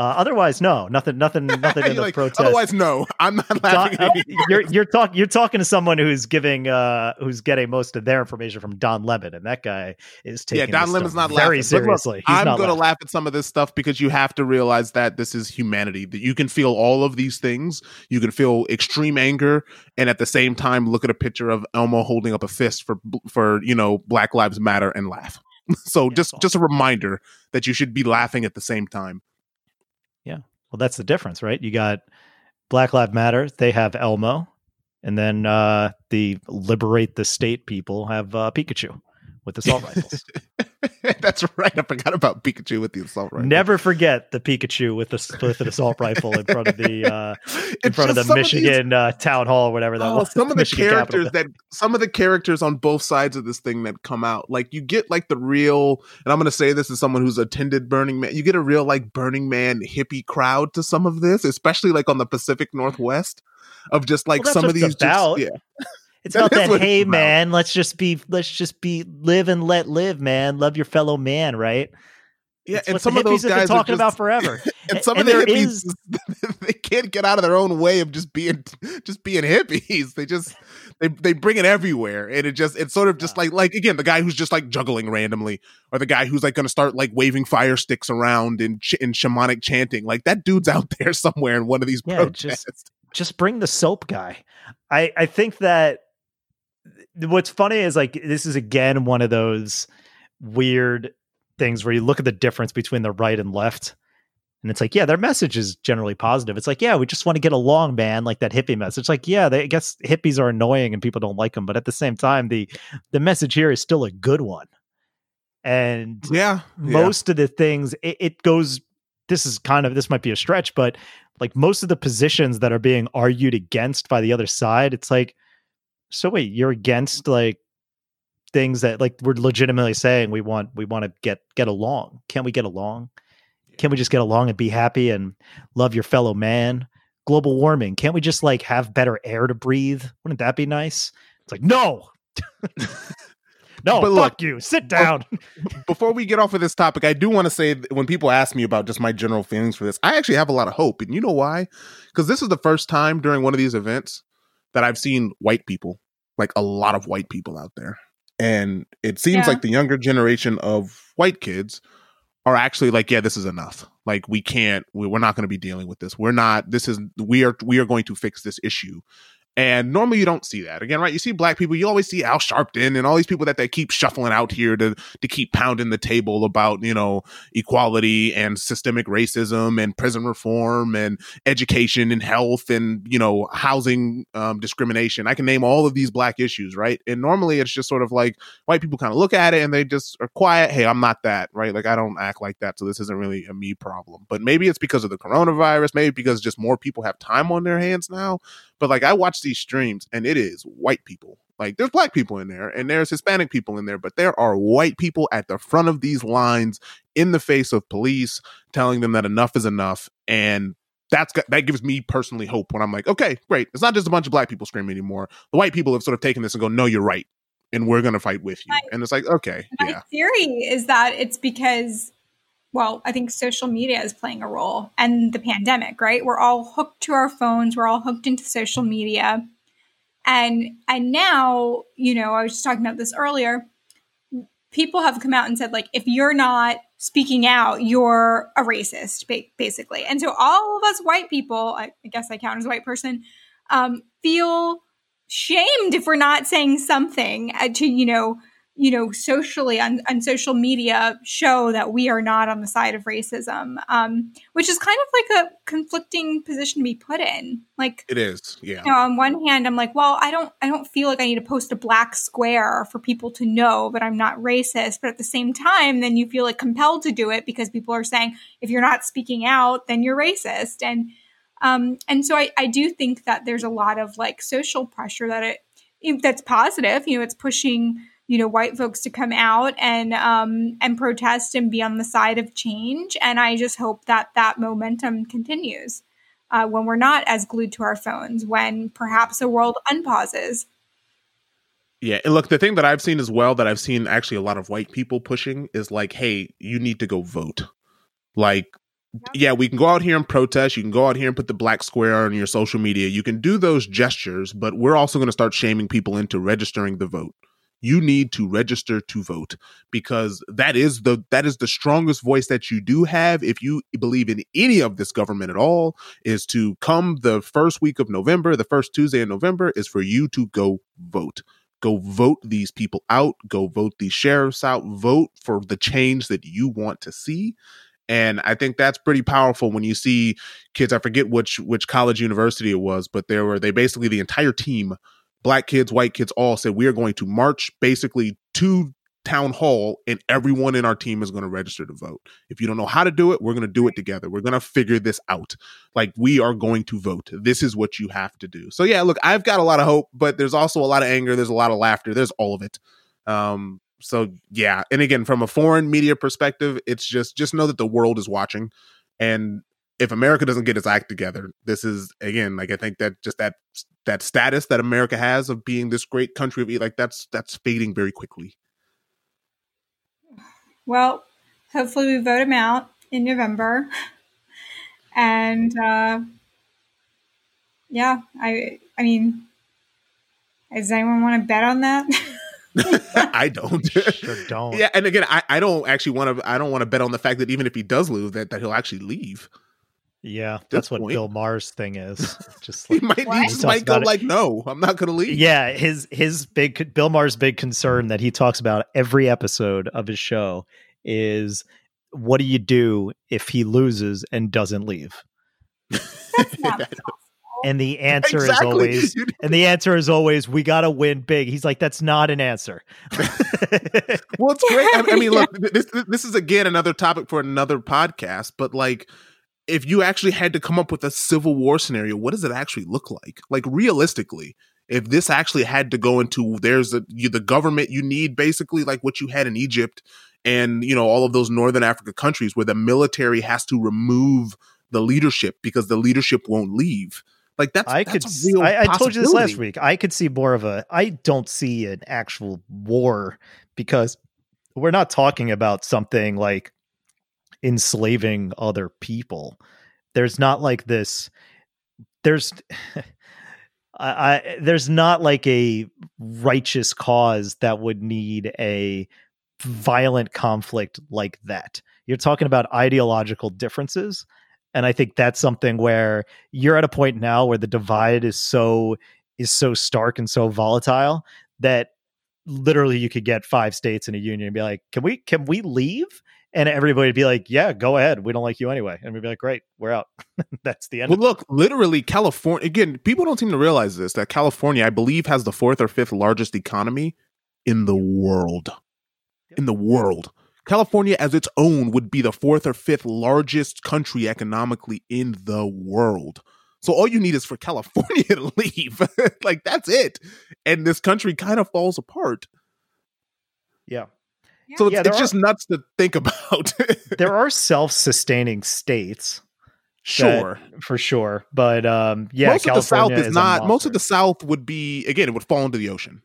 Uh, otherwise, no, nothing, nothing, <laughs> nothing in the like, protest. Otherwise, no, I'm not Don- laughing. uh, at <laughs> you're you're talking you're talking to someone who's giving uh who's getting most of their information from Don Lemon, and that guy is taking yeah, Don Lemon's not very laughing. But look, seriously. I'm going to laugh at some of this stuff because you have to realize that this is humanity. That you can feel all of these things. You can feel extreme anger, and at the same time, look at a picture of Elmo holding up a fist for for you know Black Lives Matter and laugh. <laughs> so Yeah, just it's just a reminder that you should be laughing at the same time. Well, that's the difference, right? You got Black Lives Matter. They have Elmo, and then uh the Liberate the State people have uh, Pikachu with assault rifles. <laughs> <laughs> That's right. I forgot about Pikachu with the assault rifle. Never forget the Pikachu with the with an assault rifle in front of the <laughs> uh in front of the just some these- Michigan uh, town hall or whatever that Oh, was. <laughs> some of the Michigan Capitol characters that some of the characters on both sides of this thing that come out like you get like the real and i'm going to say this as someone who's attended burning man you get a real like burning man hippie crowd to some of this especially like on the pacific northwest of just like Well, some of these just, yeah It's That about that. Hey, about. man, let's just be, let's just be, live and let live, man. Love your fellow man, right? yeah It's and some of those hippies have been guys are talking just, about forever. <laughs> and some and of the there hippies is- <laughs> they can't get out of their own way of just being just being hippies they just they they bring it everywhere and it just it's sort of just Yeah. like like again the guy who's just like juggling randomly or the guy who's like going to start like waving fire sticks around in ch- in shamanic chanting like that dude's out there somewhere in one of these Yeah, just- protests Just bring the soap guy. I, I think that what's funny is like this is again one of those weird things where you look at the difference between the right and left. And it's like, yeah, their message is generally positive. It's like, yeah, we just want to get along, man. Like that hippie message. it's Like, yeah, they, I guess hippies are annoying and people don't like them, but at the same time, the the message here is still a good one. And yeah, most of the things, it, it goes. This is kind of this might be a stretch, but like most of the positions that are being argued against by the other side, it's like, so wait, you're against like things that like we're legitimately saying we want we want to get get along. Can't we get along? Can't we just get along and be happy and love your fellow man? Global warming. Can't we just like have better air to breathe? Wouldn't that be nice? It's like, no. <laughs> no, but fuck look, you. Sit down. <laughs> before we get off of this topic, I do want to say when people ask me about just my general feelings for this, I actually have a lot of hope. And you know why? Because this is the first time during one of these events that I've seen white people, like a lot of white people out there. And it seems yeah. like the younger generation of white kids are actually like, yeah, this is enough. Like we can't, we, we're not going to be dealing with this. We're not. This is we are we are going to fix this issue. And normally you don't see that. Again, right? You see black people, you always see Al Sharpton and all these people that they keep shuffling out here to to keep pounding the table about, you know, equality and systemic racism and prison reform and education and health and, you know, housing um, discrimination. I can name all of these black issues, right? And normally it's just sort of like white people kind of look at it and they just are quiet. Hey, I'm not that, right? Like I don't act like that. So this isn't really a me problem. But maybe it's because of the coronavirus, maybe because just more people have time on their hands now. But like I watch these streams and it is white people. Like there's black people in there and there's Hispanic people in there, but there are white people at the front of these lines in the face of police telling them that enough is enough. And that's that gives me personally hope when I'm like, okay, great. It's not just a bunch of black people screaming anymore. The white people have sort of taken this and go, no, you're right. And we're going to fight with you. My, and it's like, okay. My yeah. theory is that it's because well, I think social media is playing a role and the pandemic, right? We're all hooked to our phones, we're all hooked into social media. And and now, you know, I was just talking about this earlier. People have come out and said like if you're not speaking out, you're a racist basically. And so all of us white people, I, guess I count as a white person, um, feel shamed if we're not saying something uh, to, you know, you know, socially on, on social media show that we are not on the side of racism, um, which is kind of like a conflicting position to be put in. Like it is, yeah. You know, on one hand, I'm like, well, I don't, I don't feel like I need to post a black square for people to know that I'm not racist. But at the same time, then you feel like compelled to do it because people are saying if you're not speaking out, then you're racist. And um, and so I, I do think that there's a lot of like social pressure that it that's positive. You know, it's pushing you know white folks to come out and um, and protest and be on the side of change. And I just hope that that momentum continues uh, when we're not as glued to our phones, when perhaps the world unpauses. Yeah, and look, the thing that I've seen as well that I've seen actually a lot of white people pushing is like, hey, you need to go vote. Like, yeah, we can go out here and protest. You can go out here and put the black square on your social media. You can do those gestures, but we're also going to start shaming people into registering the vote you need to register to vote because that is the that is the strongest voice that you do have if you believe in any of this government at all is to come the first week of November the first Tuesday in November is for you to go vote. Go vote these people out. Go vote these sheriffs out. Vote for the change that you want to see. And I think that's pretty powerful when you see kids I forget which which college university it was but there were they basically the entire team black kids, white kids all said we are going to march basically to town hall and everyone in our team is going to register to vote. If you don't know how to do it, we're going to do it together. We're going to figure this out. Like we are going to vote. This is what you have to do. So yeah, look, I've got a lot of hope, but there's also a lot of anger, there's a lot of laughter, there's all of it. Um so yeah, and again from a foreign media perspective, it's just just know that the world is watching and if America doesn't get its act together, this is again like I think that just that that status that America has of being this great country of like that's that's fading very quickly. Well, hopefully we vote him out in November, and uh, yeah, I I mean, does anyone want to bet on that? <laughs> I don't. Sure don't. Yeah, and again, I, I don't actually want to. I don't want to bet on the fact that even if he does lose, that that he'll actually leave. Yeah, this that's what. Bill Maher's thing is. <laughs> Just He like, might, he What? just might go it. like, no, I'm not going to leave. yeah, his his big Bill Maher's big concern that he talks about every episode of his show is what do you do if he loses and doesn't leave? <laughs> And the answer exactly. is always and the <laughs> answer is always we got to win big. He's like that's not an answer. Well, it's great. I, I mean, look, this this is again another topic for another podcast. But like, if you actually had to come up with a civil war scenario, what does it actually look like? Like realistically, if this actually had to go into there's a you, the government you need basically like what you had in Egypt and you know all of those northern Africa countries where the military has to remove the leadership because the leadership won't leave. Like that's I that's could. a s- real I, I told you this last week. I could see more of a. I don't see an actual war because we're not talking about something like enslaving other people. There's not like this. There's. <laughs> I, there's not like a righteous cause that would need a violent conflict like that. You're talking about ideological differences. And I think that's something where you're at a point now where the divide is so is so stark and so volatile that literally you could get five states in a union and be like, "Can we can we leave?" And everybody would be like, "Yeah, go ahead. We don't like you anyway." And we'd be like, "Great, we're out." <laughs> that's the end. Well, of it. look, literally, California. Again, people don't seem to realize this that California, I believe, has the fourth or fifth largest economy in the world. In the world, California, as its own, would be the fourth or fifth largest country economically in the world. So all you need is for California <laughs> to leave. <laughs> like that's it, and this country kind of falls apart. Yeah. So it's, Yeah, there it's just nuts to think <laughs> about. There are self-sustaining states sure. for sure, but um yeah, most of the South California is not. Most of the South would be again. It would fall into the ocean.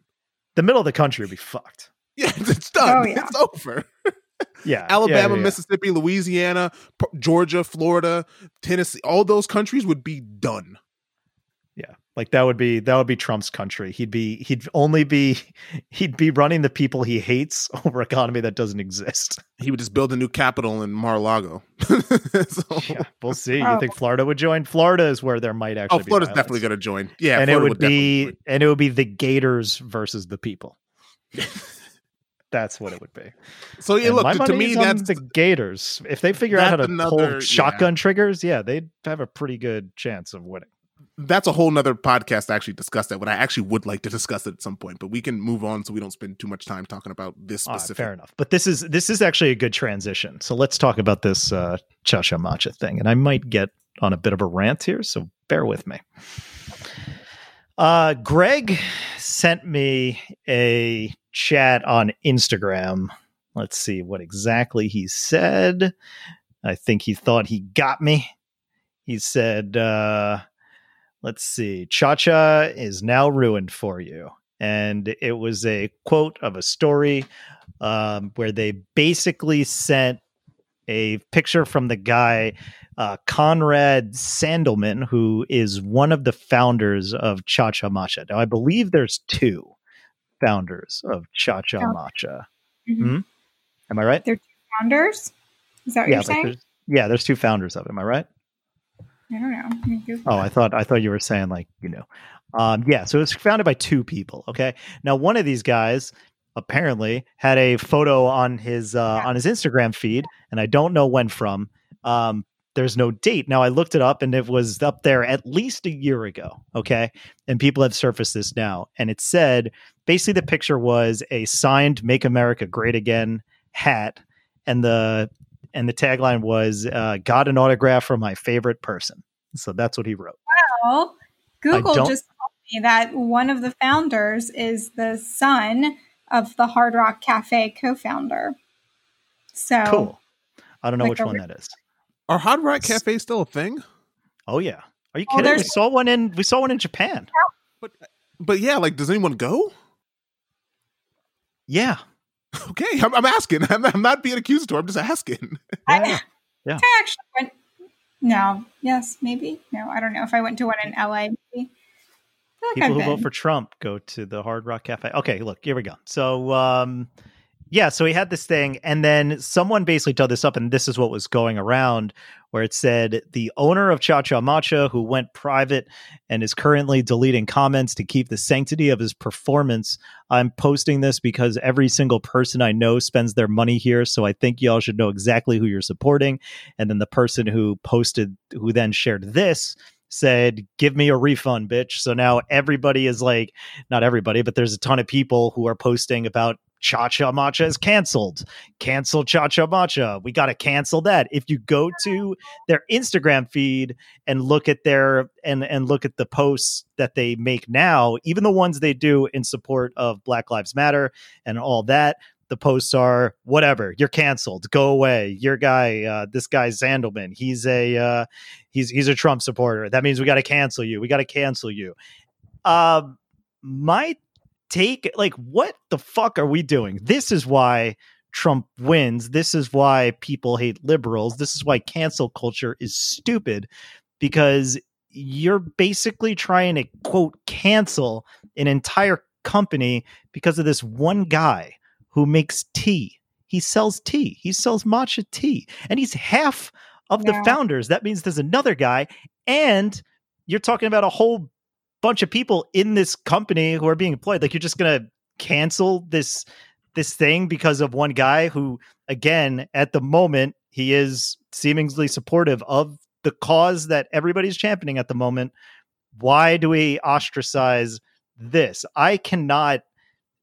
the middle of the country would be fucked. Yeah, <laughs> it's done. Oh, yeah. It's over. <laughs> Yeah. Alabama, yeah, yeah. Mississippi, Louisiana, P- Georgia, Florida, Tennessee, all those countries would be done. Yeah. Like that would be that would be Trump's country. He'd be he'd only be <laughs> he'd be running the people he hates <laughs> over economy that doesn't exist. He would just build a new capital in Mar-a-Lago. <laughs> so, Yeah, we'll see. You Oh. think Florida would join? Florida is where there might oh, actually oh, Florida's violence. definitely going to join. Yeah, and Florida it would be definitely and it would be the Gators versus the people. That's what it would be. So yeah, And look my to, to me that's the Gators. If they figure out how to another- pull shotgun triggers, yeah, they'd have a pretty good chance of winning. That's a whole nother podcast to actually discuss that. What I actually would like to discuss it at some point, but we can move on so we don't spend too much time talking about this right, specific. fair enough. But this is this is actually a good transition. So let's talk about this uh, Cha Cha Matcha thing, and I might get on a bit of a rant here, so bear with me. Uh, Greg sent me a chat on Instagram. Let's see what exactly he said. I think he thought he got me. He said, uh, let's see, Cha Cha is now ruined for you. And it was a quote of a story um, where they basically sent a picture from the guy, uh, Conrad Sandelman, who is one of the founders of Cha Cha Matcha. Now, I believe there's two founders of Cha Cha. Matcha. Mhm. Am I right? They're two Founders? Is that what yeah, you're saying? there's, yeah, there's two founders of it. Am I right? I don't know. Let me Google Oh, I thought I thought you were saying like you know, um, yeah. So it was founded by two people. Okay, now one of these guys apparently had a photo on his uh, Yeah. on his Instagram feed, and I don't know when from. Um, there's no date. Now I looked it up, and it was up there at least a year ago. Okay, and people have surfaced this now, and it said basically the picture was a signed "Make America Great Again" hat, and the and the tagline was uh, "Got an autograph from my favorite person." So that's what he wrote. Well, Google just told me that one of the founders is the son of the Hard Rock Cafe co-founder. So Cool. I don't know Like which one re- that is. Are Hard Rock Cafe still a thing? Oh yeah. Are you Oh, kidding? we saw one in we saw one in Japan. But But yeah, like, does anyone go? Yeah. Okay, I'm, I'm asking. <laughs> I'm, I'm not being accusatory. I'm just asking. I, Yeah. Yeah. I actually went. No, yes, maybe. No, I don't know if I went to one in LA. Maybe. I like People I've who vote for Trump go to the Hard Rock Cafe. Okay, look, here we go. So um yeah, so he had this thing, and then someone basically dug this up, and this is what was going around, where it said the owner of Cha Cha Matcha, who went private and is currently deleting comments to keep the sanctity of his performance. I'm posting this because every single person I know spends their money here, so I think y'all should know exactly who you're supporting. And then the person who posted, who then shared this, said, Give me a refund, bitch. So now everybody is like, not everybody, but there's a ton of people who are posting about Cha Cha Matcha is canceled. Cancel Cha Cha Matcha. We got to cancel that. If you go to their Instagram feed and look at their and and look at the posts that they make now, even the ones they do in support of Black Lives Matter and all that, the posts are whatever. You're canceled. Go away. Your guy, uh, this guy Sandelman. He's a uh, he's he's a Trump supporter. That means we got to cancel you. We got to cancel you. Um, my take like what the fuck are we doing? This is why Trump wins. This is why people hate liberals. This is why cancel culture is stupid because you're basically trying to quote cancel an entire company because of this one guy who makes tea. He sells tea. He sells matcha tea. And he's half of yeah. the founders. That means there's another guy and you're talking about a whole bunch of people in this company who are being employed. Like you're just gonna cancel this this thing because of one guy who, again, at the moment, he is seemingly supportive of the cause that everybody's championing at the moment. Why do we ostracize this? I cannot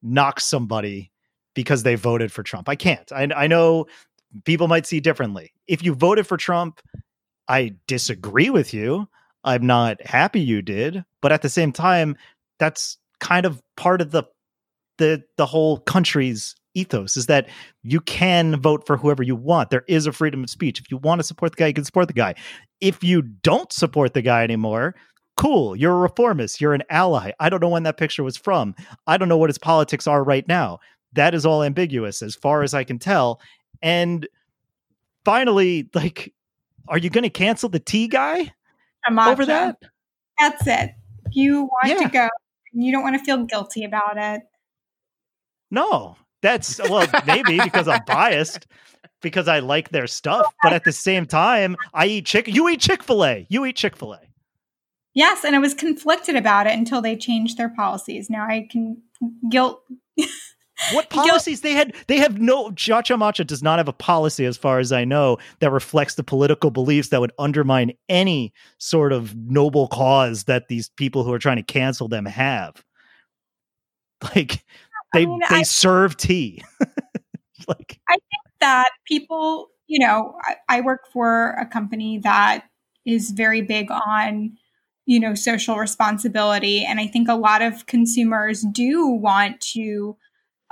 knock somebody because they voted for Trump. I can't. I, I know people might see differently. If you voted for Trump, I disagree with you. I'm not happy you did, but at the same time, that's kind of part of the the the whole country's ethos is that you can vote for whoever you want. There is a freedom of speech. If you want to support the guy, you can support the guy. If you don't support the guy anymore, cool, you're a reformist, you're an ally. I don't know when that picture was from. I don't know what his politics are right now. That is all ambiguous as far as I can tell. And finally, like, are you going to cancel the tea guy? Over that? That's it. You want yeah. to go. You don't want to feel guilty about it. No, that's well, maybe because I'm biased because I like their stuff, but at the same time, I eat chicken. You eat Chick Fil A. You eat Chick Fil A. Yes, and I was conflicted about it until they changed their policies. Now I can guilt <laughs> What policies they had? They have no. Cha Cha Matcha does not have a policy, as far as I know, that reflects the political beliefs that would undermine any sort of noble cause that these people who are trying to cancel them have. Like they I mean, they I, serve tea. <laughs> like I think that people, you know, I, I work for a company that is very big on you know social responsibility and i think a lot of consumers do want to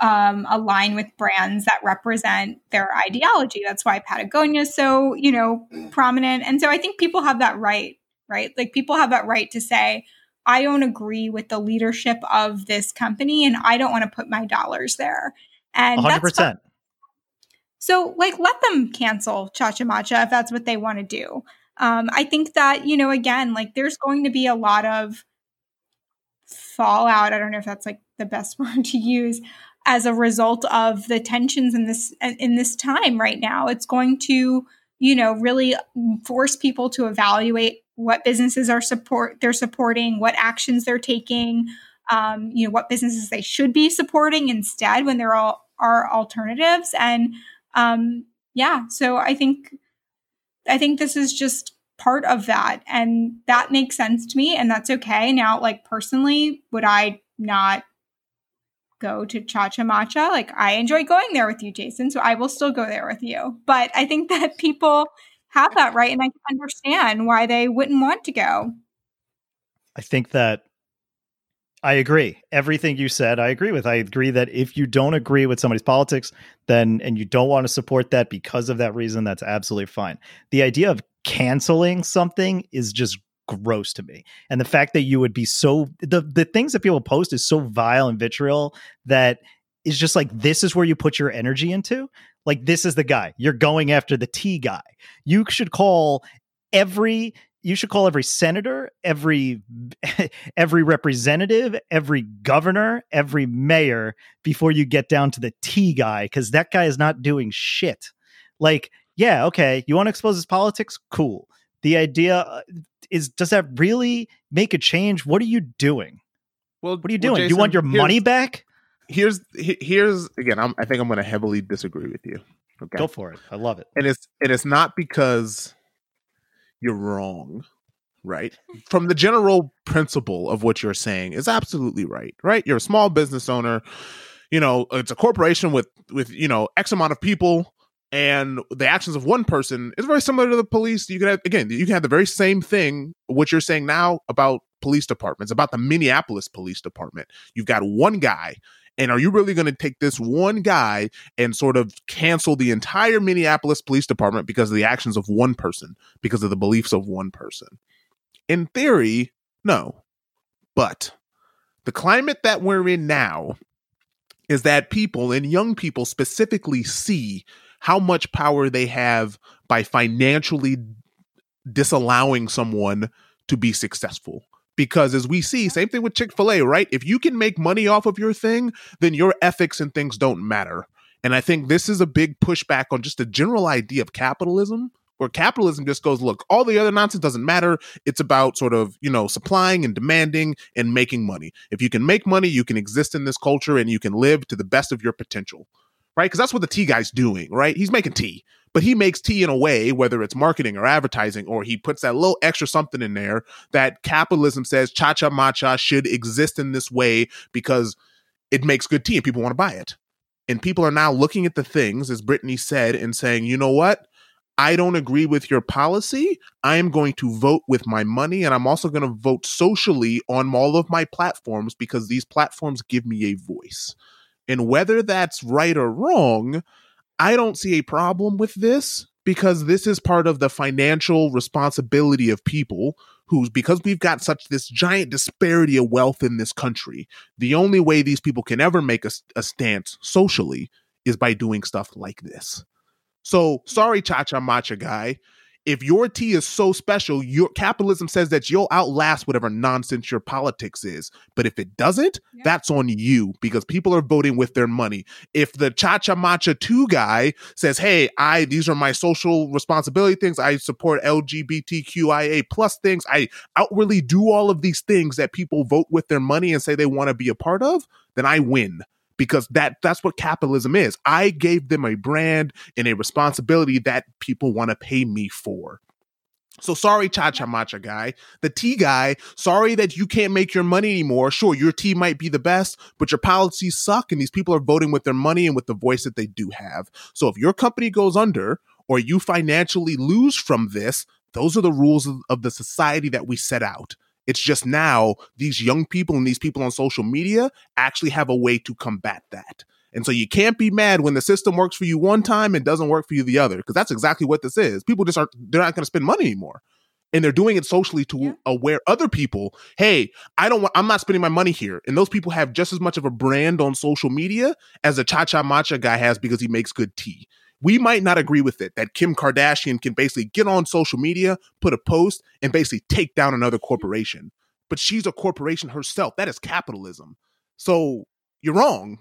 um, align with brands that represent their ideology. That's why Patagonia is so, you know, prominent. And so I think people have that right, right? Like people have that right to say, I don't agree with the leadership of this company and I don't want to put my dollars there. And 100%. so, like, let them cancel Cha Cha Matcha if that's what they want to do. Um, I think that, you know, again, like, there's going to be a lot of fallout. I don't know if that's like the best <laughs> word to use as a result of the tensions in this in this time right now. It's going to you know really force people to evaluate what businesses are support they're supporting what actions they're taking um, you know what businesses they should be supporting instead when there are, are alternatives. And um, yeah so i think i think this is just part of that. And that makes sense to me and that's okay. Now like personally would i not go to Cha Cha. Like I enjoy going there with you, Jason, so I will still go there with you. But I think that <laughs> people have that right, and I can understand why they wouldn't want to go. I think that I agree. Everything you said, I agree with. I agree that if you don't agree with somebody's politics, then and you don't want to support that because of that reason, that's absolutely fine. The idea of canceling something is just gross to me. And the fact that you would be so the the things that people post is so vile and vitriol that is just like this is where you put your energy into. Like this is the guy. You're going after the tea guy. You should call every you should call every senator, every <laughs> every representative, every governor, every mayor before you get down to the tea guy cuz that guy is not doing shit. Like, yeah, okay, you want to expose his politics? Cool. The idea uh, is does that really make a change? What are you doing? Well, What are you well, doing? Jason, you want your money back? Here's here's again. I'm, I think I'm going to heavily disagree with you. Okay, Go for it. I love it. and it's and it's not because you're wrong, right? From the general principle of what you're saying is absolutely right, right? You're a small business owner. You know, it's a corporation with with you know X amount of people. And the actions of one person is very similar to the police. You can have, again, you can have the very same thing. What you're saying now about police departments, about the Minneapolis Police Department. You've got one guy, and are you really going to take this one guy and sort of cancel the entire Minneapolis Police Department because of the actions of one person, because of the beliefs of one person? In theory, no. But the climate that we're in now is that people and young people specifically see how much power they have by financially disallowing someone to be successful. Because as we see, same thing with Chick fil A, right? If you can make money off of your thing, then your ethics and things don't matter. And I think this is a big pushback on just the general idea of capitalism, where capitalism just goes, look, all the other nonsense doesn't matter. It's about sort of, you know, supplying and demanding and making money. If you can make money, you can exist in this culture and you can live to the best of your potential, right? Because that's what the tea guy's doing, right? He's making tea, but he makes tea in a way, whether it's marketing or advertising, or he puts that little extra something in there that capitalism says cha cha matcha should exist in this way because it makes good tea and people want to buy it. And people are now looking at the things, as Brittany said, and saying, you know what? I don't agree with your policy. I am going to vote with my money, and I'm also going to vote socially on all of my platforms because these platforms give me a voice. And whether that's right or wrong, I don't see a problem with this because this is part of the financial responsibility of people who's because we've got such this giant disparity of wealth in this country. The only way these people can ever make a, a stance socially is by doing stuff like this. So sorry, Cha Cha Matcha guy. If your tea is so special, your capitalism says that you'll outlast whatever nonsense your politics is. But if it doesn't, Yeah. that's on you because people are voting with their money. If the Cha Cha Matcha 2 guy says, Hey, I these are my social responsibility things, I support LGBTQIA plus things, I outwardly do all of these things that people vote with their money and say they want to be a part of, then I win because that that's what capitalism is. I gave them a brand and a responsibility that people want to pay me for. So sorry, Cha Cha Matcha guy. The tea guy, sorry that you can't make your money anymore. Sure, your tea might be the best, but your policies suck and these people are voting with their money and with the voice that they do have. So if your company goes under or you financially lose from this, those are the rules of, of the society that we set out. It's just now these young people and these people on social media actually have a way to combat that. And so you can't be mad when the system works for you one time and doesn't work for you the other, because that's exactly what this is. People just aren't, they're not going to spend money anymore. And they're doing it socially to Yeah. aware other people, hey, I don't want, I'm not spending my money here. And those people have just as much of a brand on social media as a cha cha matcha guy has because he makes good tea. We might not agree with it that Kim Kardashian can basically get on social media, put a post, and basically take down another corporation. But she's a corporation herself. That is capitalism. So you're wrong.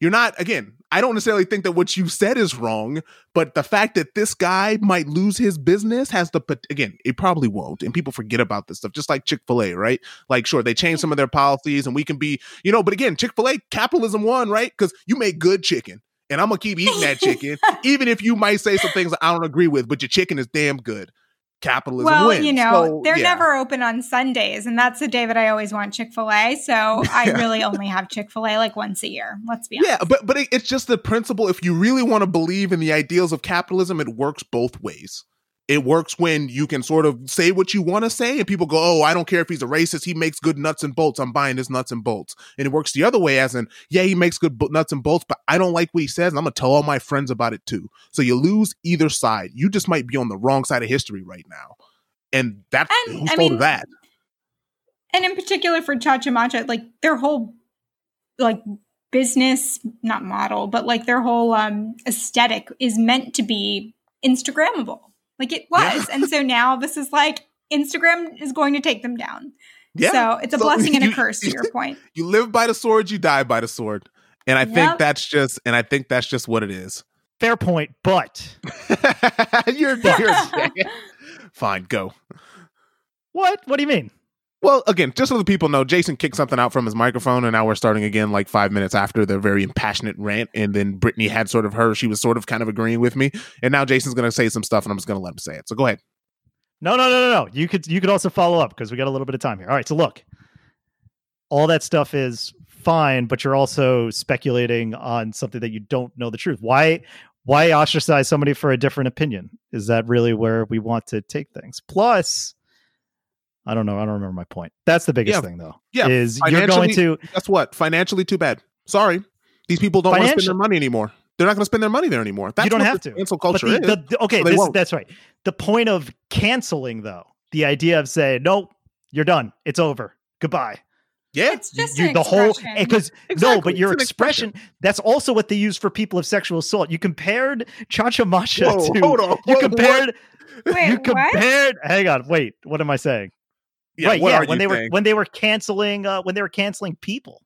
You're not, again, I don't necessarily think that what you said is wrong, but the fact that this guy might lose his business has the, again, it probably won't. And people forget about this stuff, just like Chick fil A, right? Like, sure, they change some of their policies and we can be, you know, but again, Chick fil A, capitalism won, right? Because you make good chicken. And I'm to keep eating that <laughs> chicken, even if you might say some things I don't agree with, but your chicken is damn good. Capitalism wins. well, wins. you know, So, they're yeah. never open on Sundays, and that's the day that I always want Chick Fil A. So <laughs> I really only have Chick Fil A like once a year. Let's be honest. Yeah, but but it, it's just the principle. If you really want to believe in the ideals of capitalism, it works both ways. It works when you can sort of say what you want to say, and people go, "Oh, I don't care if he's a racist. He makes good nuts and bolts. I'm buying his nuts and bolts." And it works the other way, as in, "Yeah, he makes good nuts and bolts, but I don't like what he says, and I'm gonna tell all my friends about it too." So you lose either side. You just might be on the wrong side of history right now, and that's And, who's I mean, that. and in particular for Cha Cha Matcha, like their whole like business not model, but like their whole um aesthetic is meant to be Instagrammable. Like it was. and so now this is like Instagram is going to take them down. Yeah. So it's a So blessing <laughs> and a you- curse to your point. <laughs> You live by the sword, you die by the sword. And I think that's just and I think that's just what it is. Fair point, but <laughs> you're, you're fine, go. what? What do you mean? Well, again, just so the people know, Jason kicked something out from his microphone, and now we're starting again like five minutes after the very impassionate rant. And then Brittany had sort of her, she was sort of kind of agreeing with me. And now Jason's going to say some stuff, and I'm just going to let him say it. So go ahead. No, no, no, no, no. You could you could also follow up because we got a little bit of time here. All right, so look, all that stuff is fine, but you're also speculating on something that you don't know the truth. Why why ostracize somebody for a different opinion? Is that really where we want to take things? Plus, I don't know. I don't remember my point. That's the biggest Yeah, thing, though. yeah, is you're going to Guess what? Financially, too bad. Sorry. These people don't want to spend their money anymore. They're not going to spend their money there anymore. That's you don't what have the to. Cancel But culture the, is. the- the- okay, So this, that's right. The point of canceling, though, the idea of saying, "Nope, you're done. It's over. Goodbye." yeah. It's just you, an the whole expression. Eh, because no, but your it's an expression. expression, that's also what they use for people of sexual assault. You compared Cha Cha Matcha Whoa, to hold on. you What- compared Wait, you what? compared hang on, wait, what am I saying? Yeah, right, yeah, when they were when they were canceling uh when they were canceling people.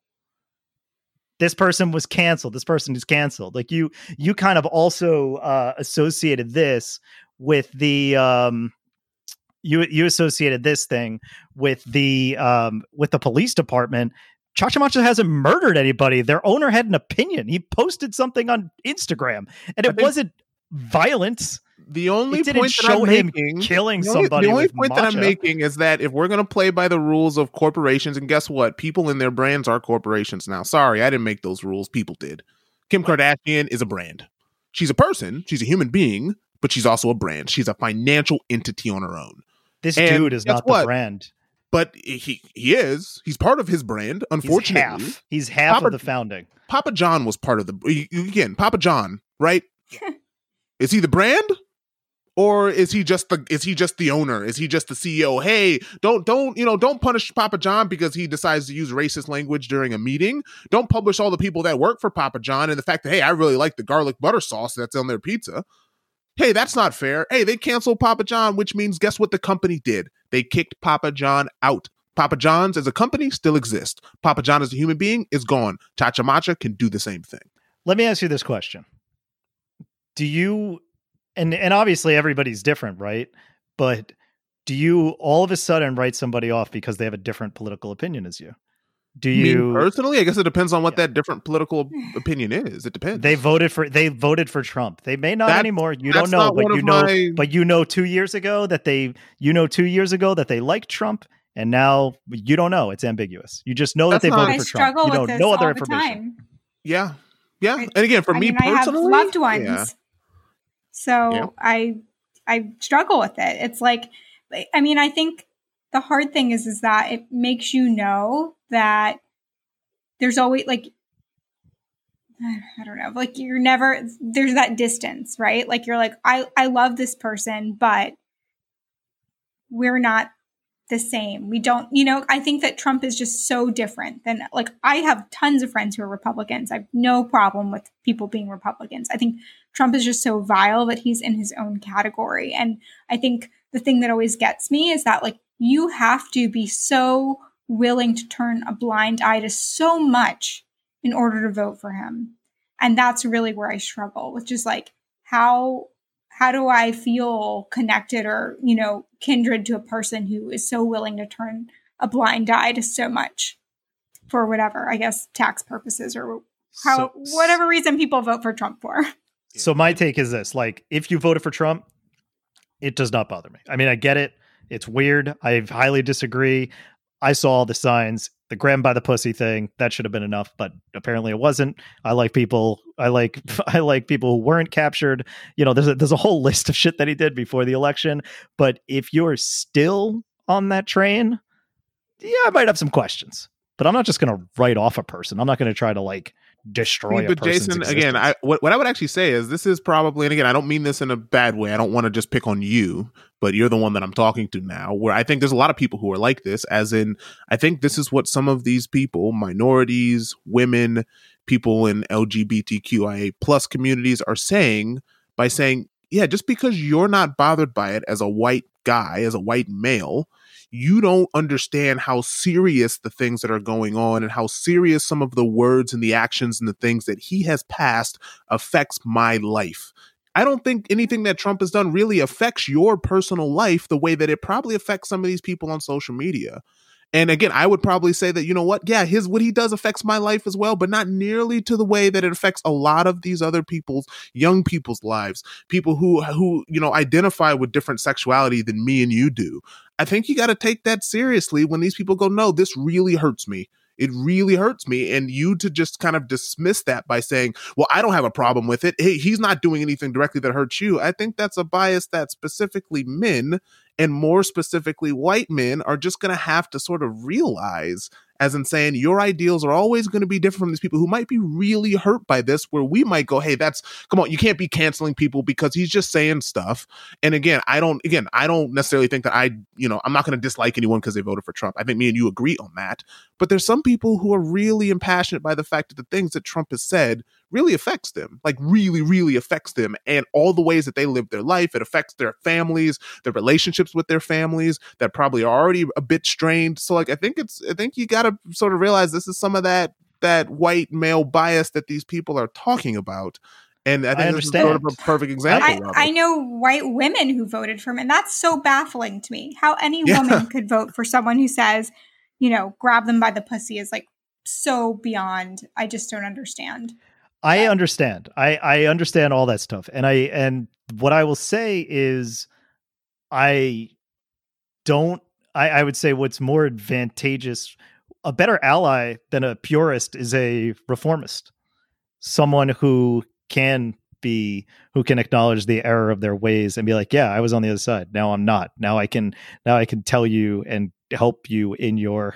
This person was canceled. This person is canceled. Like you you kind of also uh associated this with the um you you associated this thing with the um with the police department. Cha Cha Matcha hasn't murdered anybody. Their owner had an opinion. He posted something on Instagram, and it think- wasn't violence. The only It didn't point that I'm making, killing the only, somebody. the only with point that I'm making is that if we're going to play by the rules of corporations, and guess what? People in their brands are corporations now. Sorry, I didn't make those rules. People did. Kim Kardashian is a brand. She's a person. She's a human being, but she's also a brand. She's a financial entity on her own. this and dude is not what? the brand. But he he is. He's part of his brand. He's Unfortunately, half. He's half Papa- of the founding. Papa John was part of the you- you- again. Papa John, right? <laughs> is he the brand, or is he just the is he just the owner? Is he just the CEO? Hey, don't don't you know? Don't punish Papa John because he decides to use racist language during a meeting. Don't publish all the people that work for Papa John and the fact that hey, I really like the garlic butter sauce that's on their pizza. Hey, that's not fair. Hey, they canceled Papa John, which means guess what the company did? They kicked Papa John out. Papa John's as a company still exists. Papa John as a human being is gone. Cha Cha Matcha can do the same thing. Let me ask you this question. Do you and and obviously everybody's different, right? But do you all of a sudden write somebody off because they have a different political opinion as you? Do Me you personally, I guess it depends on what Yeah. that different political <sighs> opinion is. It depends. they voted for they voted for Trump. They may not That's- anymore. You don't know, but you know my- but you know 2 years ago that they you know 2 years ago that they liked Trump and now you don't know. It's ambiguous. You just know That's that they not- voted I for Trump. struggle You with know this no other information. time. yeah, yeah. I- And again, for I me mean, I have personally, loved ones, yeah. So Yeah. I I struggle with it. It's like, I mean, I think the hard thing is is that it makes you know that there's always like <sighs> I don't know, like you're never there's that distance, right? Like you're like I I love this person, but we're not the same. We don't, you know, I think that Trump is just so different than like I have tons of friends who are Republicans. I have no problem with people being Republicans. I think Trump is just so vile that he's in his own category. And I think the thing that always gets me is that like you have to be so willing to turn a blind eye to so much in order to vote for him. And that's really where I struggle with just like how how do I feel connected or, you know, kindred to a person who is so willing to turn a blind eye to so much for whatever, I guess tax purposes or how So- whatever reason people vote for Trump for. <laughs> So my take is this: like, if you voted for Trump, it does not bother me. I mean, I get it; it's weird. I highly disagree. I saw all the signs. The grab by the pussy thing that should have been enough, but apparently it wasn't. I like people. I like <laughs> I like people who weren't captured. You know, there's a, there's a whole list of shit that he did before the election. But if you're still on that train, yeah, I might have some questions. But I'm not just going to write off a person. I'm not going to try to like destroy but Jason, again. I what, what I would actually say is this is probably, and again, I don't mean this in a bad way. I don't want to just pick on you, but you're the one that I'm talking to now. Where I think there's a lot of people who are like this, as in, I think this is what some of these people, minorities, women, people in LGBTQIA plus communities, are saying by saying, yeah, just because you're not bothered by it as a white guy, as a white male, you don't understand how serious the things that are going on and how serious some of the words and the actions and the things that he has passed affects my life. I don't think anything that Trump has done really affects your personal life the way that it probably affects some of these people on social media. And again, I would probably say that, you know what? Yeah, his what he does affects my life as well, but not nearly to the way that it affects a lot of these other people's young people's lives, people who who, you know, identify with different sexuality than me and you do. I think you got to take that seriously when these people go, "No, this really hurts me." It really hurts me. And you to just kind of dismiss that by saying, well, I don't have a problem with it. Hey, he's not doing anything directly that hurts you. I think that's a bias that specifically men and more specifically white men are just going to have to sort of realize as in saying your ideals are always going to be different from these people who might be really hurt by this where we might go hey that's come on you can't be canceling people because he's just saying stuff and again i don't again i don't necessarily think that i you know i'm not going to dislike anyone because they voted for trump. I think me and you agree on that. But there's some people who are really impassioned by the fact that the things that trump has said really affects them like really really affects them and all the ways that they live their life it affects their families their relationships with their families that probably are already a bit strained so like i think it's i think you got to sort of realize this is some of that that white male bias that these people are talking about and I think I this is sort of a perfect example. I, I, know white women who voted for him, and that's so baffling to me. How any yeah. woman <laughs> could vote for someone who says, you know, grab them by the pussy is like so beyond. I just don't understand. I understand. I I understand all that stuff, and I and what I will say is, I don't. I, I would say what's more advantageous, a better ally than a purist is a reformist, someone who can be who can acknowledge the error of their ways and be like, yeah, I was on the other side. Now I'm not. Now I can. Now I can tell you and help you in your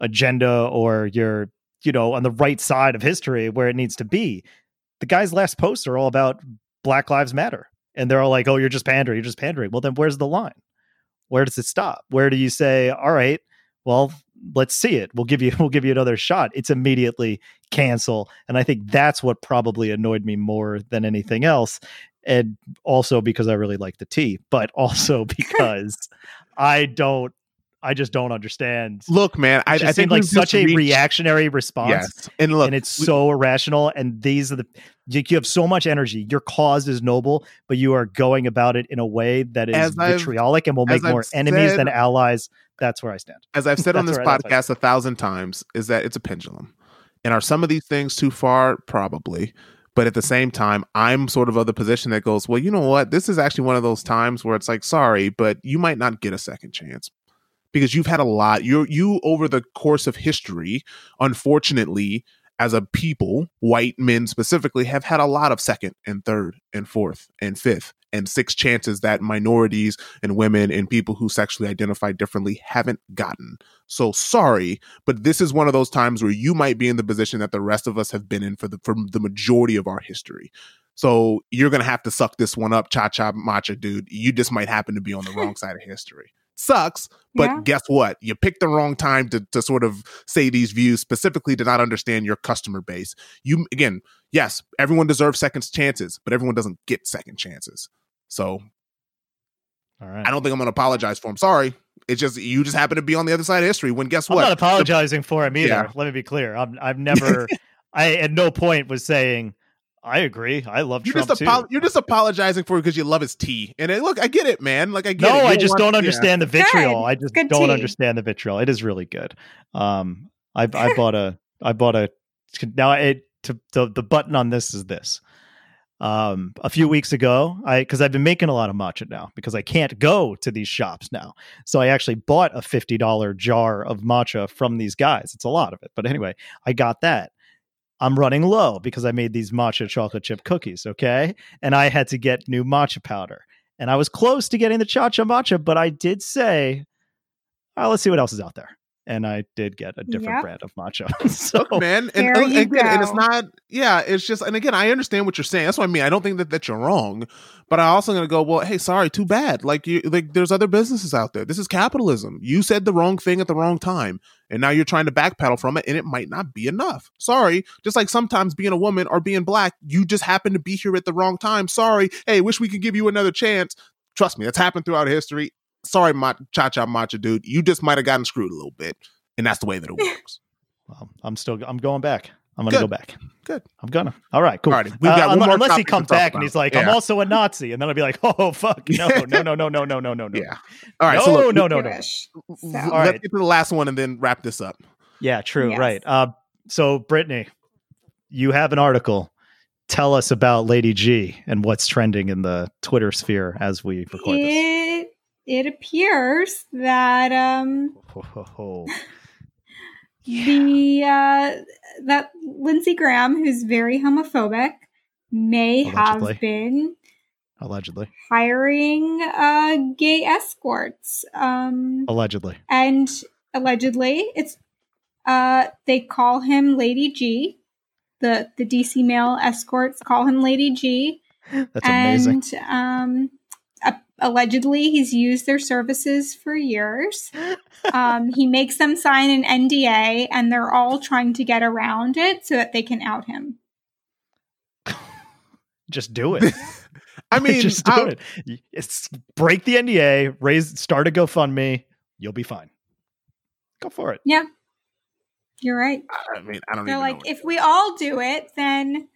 agenda or your you know, on the right side of history where it needs to be. The guy's last posts are all about Black Lives Matter. And they're all like, oh, you're just pandering, you're just pandering. Well, then where's the line? Where does it stop? Where do you say, all right, well, let's see it. We'll give you <laughs> we'll give you another shot. It's immediately cancel. And I think that's what probably annoyed me more than anything else. And also because I really like the tea, but <laughs> also <laughs> because I don't I just don't understand. Look, man, I, I think like such a reached... reactionary response. Yes, and look, and it's we... so irrational. And these are the you have so much energy. Your cause is noble, but you are going about it in a way that is as vitriolic I've, and will make more I've enemies said, than allies. That's where I stand. As I've said <laughs> on this podcast a thousand times, is that it's a pendulum. And are some of these things too far? Probably. But at the same time, I'm sort of of the position that goes, well, you know what? This is actually one of those times where it's like, sorry, but you might not get a second chance because you've had a lot. You you over the course of history, unfortunately, as a people, white men specifically, have had a lot of second and third and fourth and fifth and sixth chances that minorities and women and people who sexually identify differently haven't gotten. So sorry, but this is one of those times where you might be in the position that the rest of us have been in for the for the majority of our history. So you're gonna have to suck this one up, cha cha matcha, dude. You just might happen to be on the wrong <laughs> side of history sucks. But yeah. guess what? You picked the wrong time to, to sort of say these views specifically to not understand your customer base. You again, yes, everyone deserves second chances, but everyone doesn't get second chances. So all right. I don't think I'm gonna apologize for him. Sorry. It's just you just happen to be on the other side of history when guess what? I'm not apologizing for him either. Yeah. Let me be clear. I'm I've <laughs> never I at no point was saying I agree. I love you're Trump just apo- You're just apologizing for it because you love his tea. And it, look, I get it, man. Like I get no, it. I just don't understand the vitriol. Good. I just good don't tea. understand the vitriol. It is really good. Um, I I <laughs> bought a I bought a now it to, to the button on this is this. Um, a few weeks ago, I because I've been making a lot of matcha now because I can't go to these shops now. So I actually bought a fifty dollar jar of matcha from these guys. It's a lot of it, but anyway, I got that. I'm running low because I made these matcha chocolate chip cookies, okay? And I had to get new matcha powder. And I was close to getting the cha cha matcha, but I did say, oh, let's see what else is out there. And I did get a different Yep. brand of matcha. <laughs> <laughs> so Look, man, and, There and you again, and it's not. Yeah, it's just, and again, I understand what you're saying. That's what I mean. I don't think that that you're wrong, but I also gonna go. Well, hey, sorry, too bad. Like you, like there's other businesses out there. This is capitalism. You said the wrong thing at the wrong time, and now you're trying to backpedal from it, and it might not be enough. Sorry. Just like sometimes being a woman or being black, you just happen to be here at the wrong time. Sorry. Hey, wish we could give you another chance. Trust me, that's happened throughout history. Sorry, ma- cha cha matcha dude. You just might have gotten screwed a little bit, and that's the way that it <laughs> works. well, I'm still I'm going back. I'm gonna Good. go back. Good. I'm gonna. All right, cool. Alrighty, we've got Uh, one more unless he comes talk back and he's like, I'm also a Nazi, and then I'll be like, oh fuck, no, no, no, no, no, no, no, no, no. Yeah. All right. no, so look, no, no, no. Jewish. l- let's All right. get to the last one and then wrap this up. Yeah, true. Yes. Right. Uh, so, Brittany, you have an article. Tell us about Lady G and what's trending in the Twitter sphere as we record this. It appears that um <laughs> the uh that Lindsey Graham, who's very homophobic, may Allegedly. have been Allegedly. hiring uh gay escorts. Um Allegedly. and allegedly it's uh they call him Lady G. The the DC male escorts call him Lady G. <gasps> That's amazing. and um a- allegedly he's used their services for years. Um, he makes them sign an NDA, and they're all trying to get around it so that they can out him. <laughs> Just do it. <laughs> I <laughs> mean, just do I- it. It's break the NDA, raise, start a GoFundMe. You'll be fine. Go for it. Yeah, you're right. I mean, I don't They're even like, know. if we all do it, then,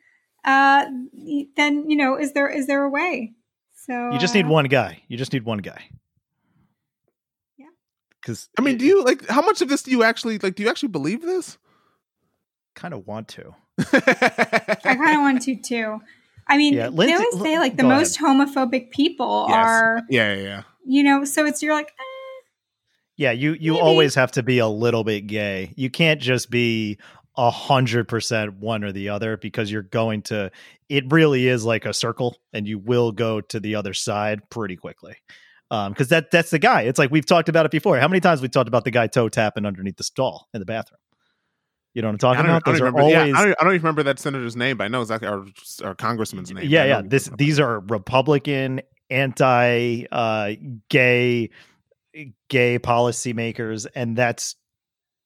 uh, then you know, is there is there a way? So You just need uh, one guy. You just need one guy. Yeah. Because I mean, do you like how much of this do you actually like? Do you actually believe this? kind of want to? <laughs> I kind of want to too. I mean, Yeah, they always say like the go most homophobic people Yes. are, yeah, yeah, yeah. you know, so it's you're like, eh, Yeah, you you Maybe. always have to be a little bit gay. You can't just be a hundred percent one or the other because you're going to. It really is like a circle, and you will go to the other side pretty quickly. Um, because that that's the guy. It's like we've talked about it before. How many times we talked about the guy toe tapping underneath the stall in the bathroom? You know what I'm talking about? I don't Those are remember. always yeah, I, don't, I don't even remember that senator's name, but I know exactly our, our congressman's name. yeah yeah this these are republican anti uh gay gay policymakers and that's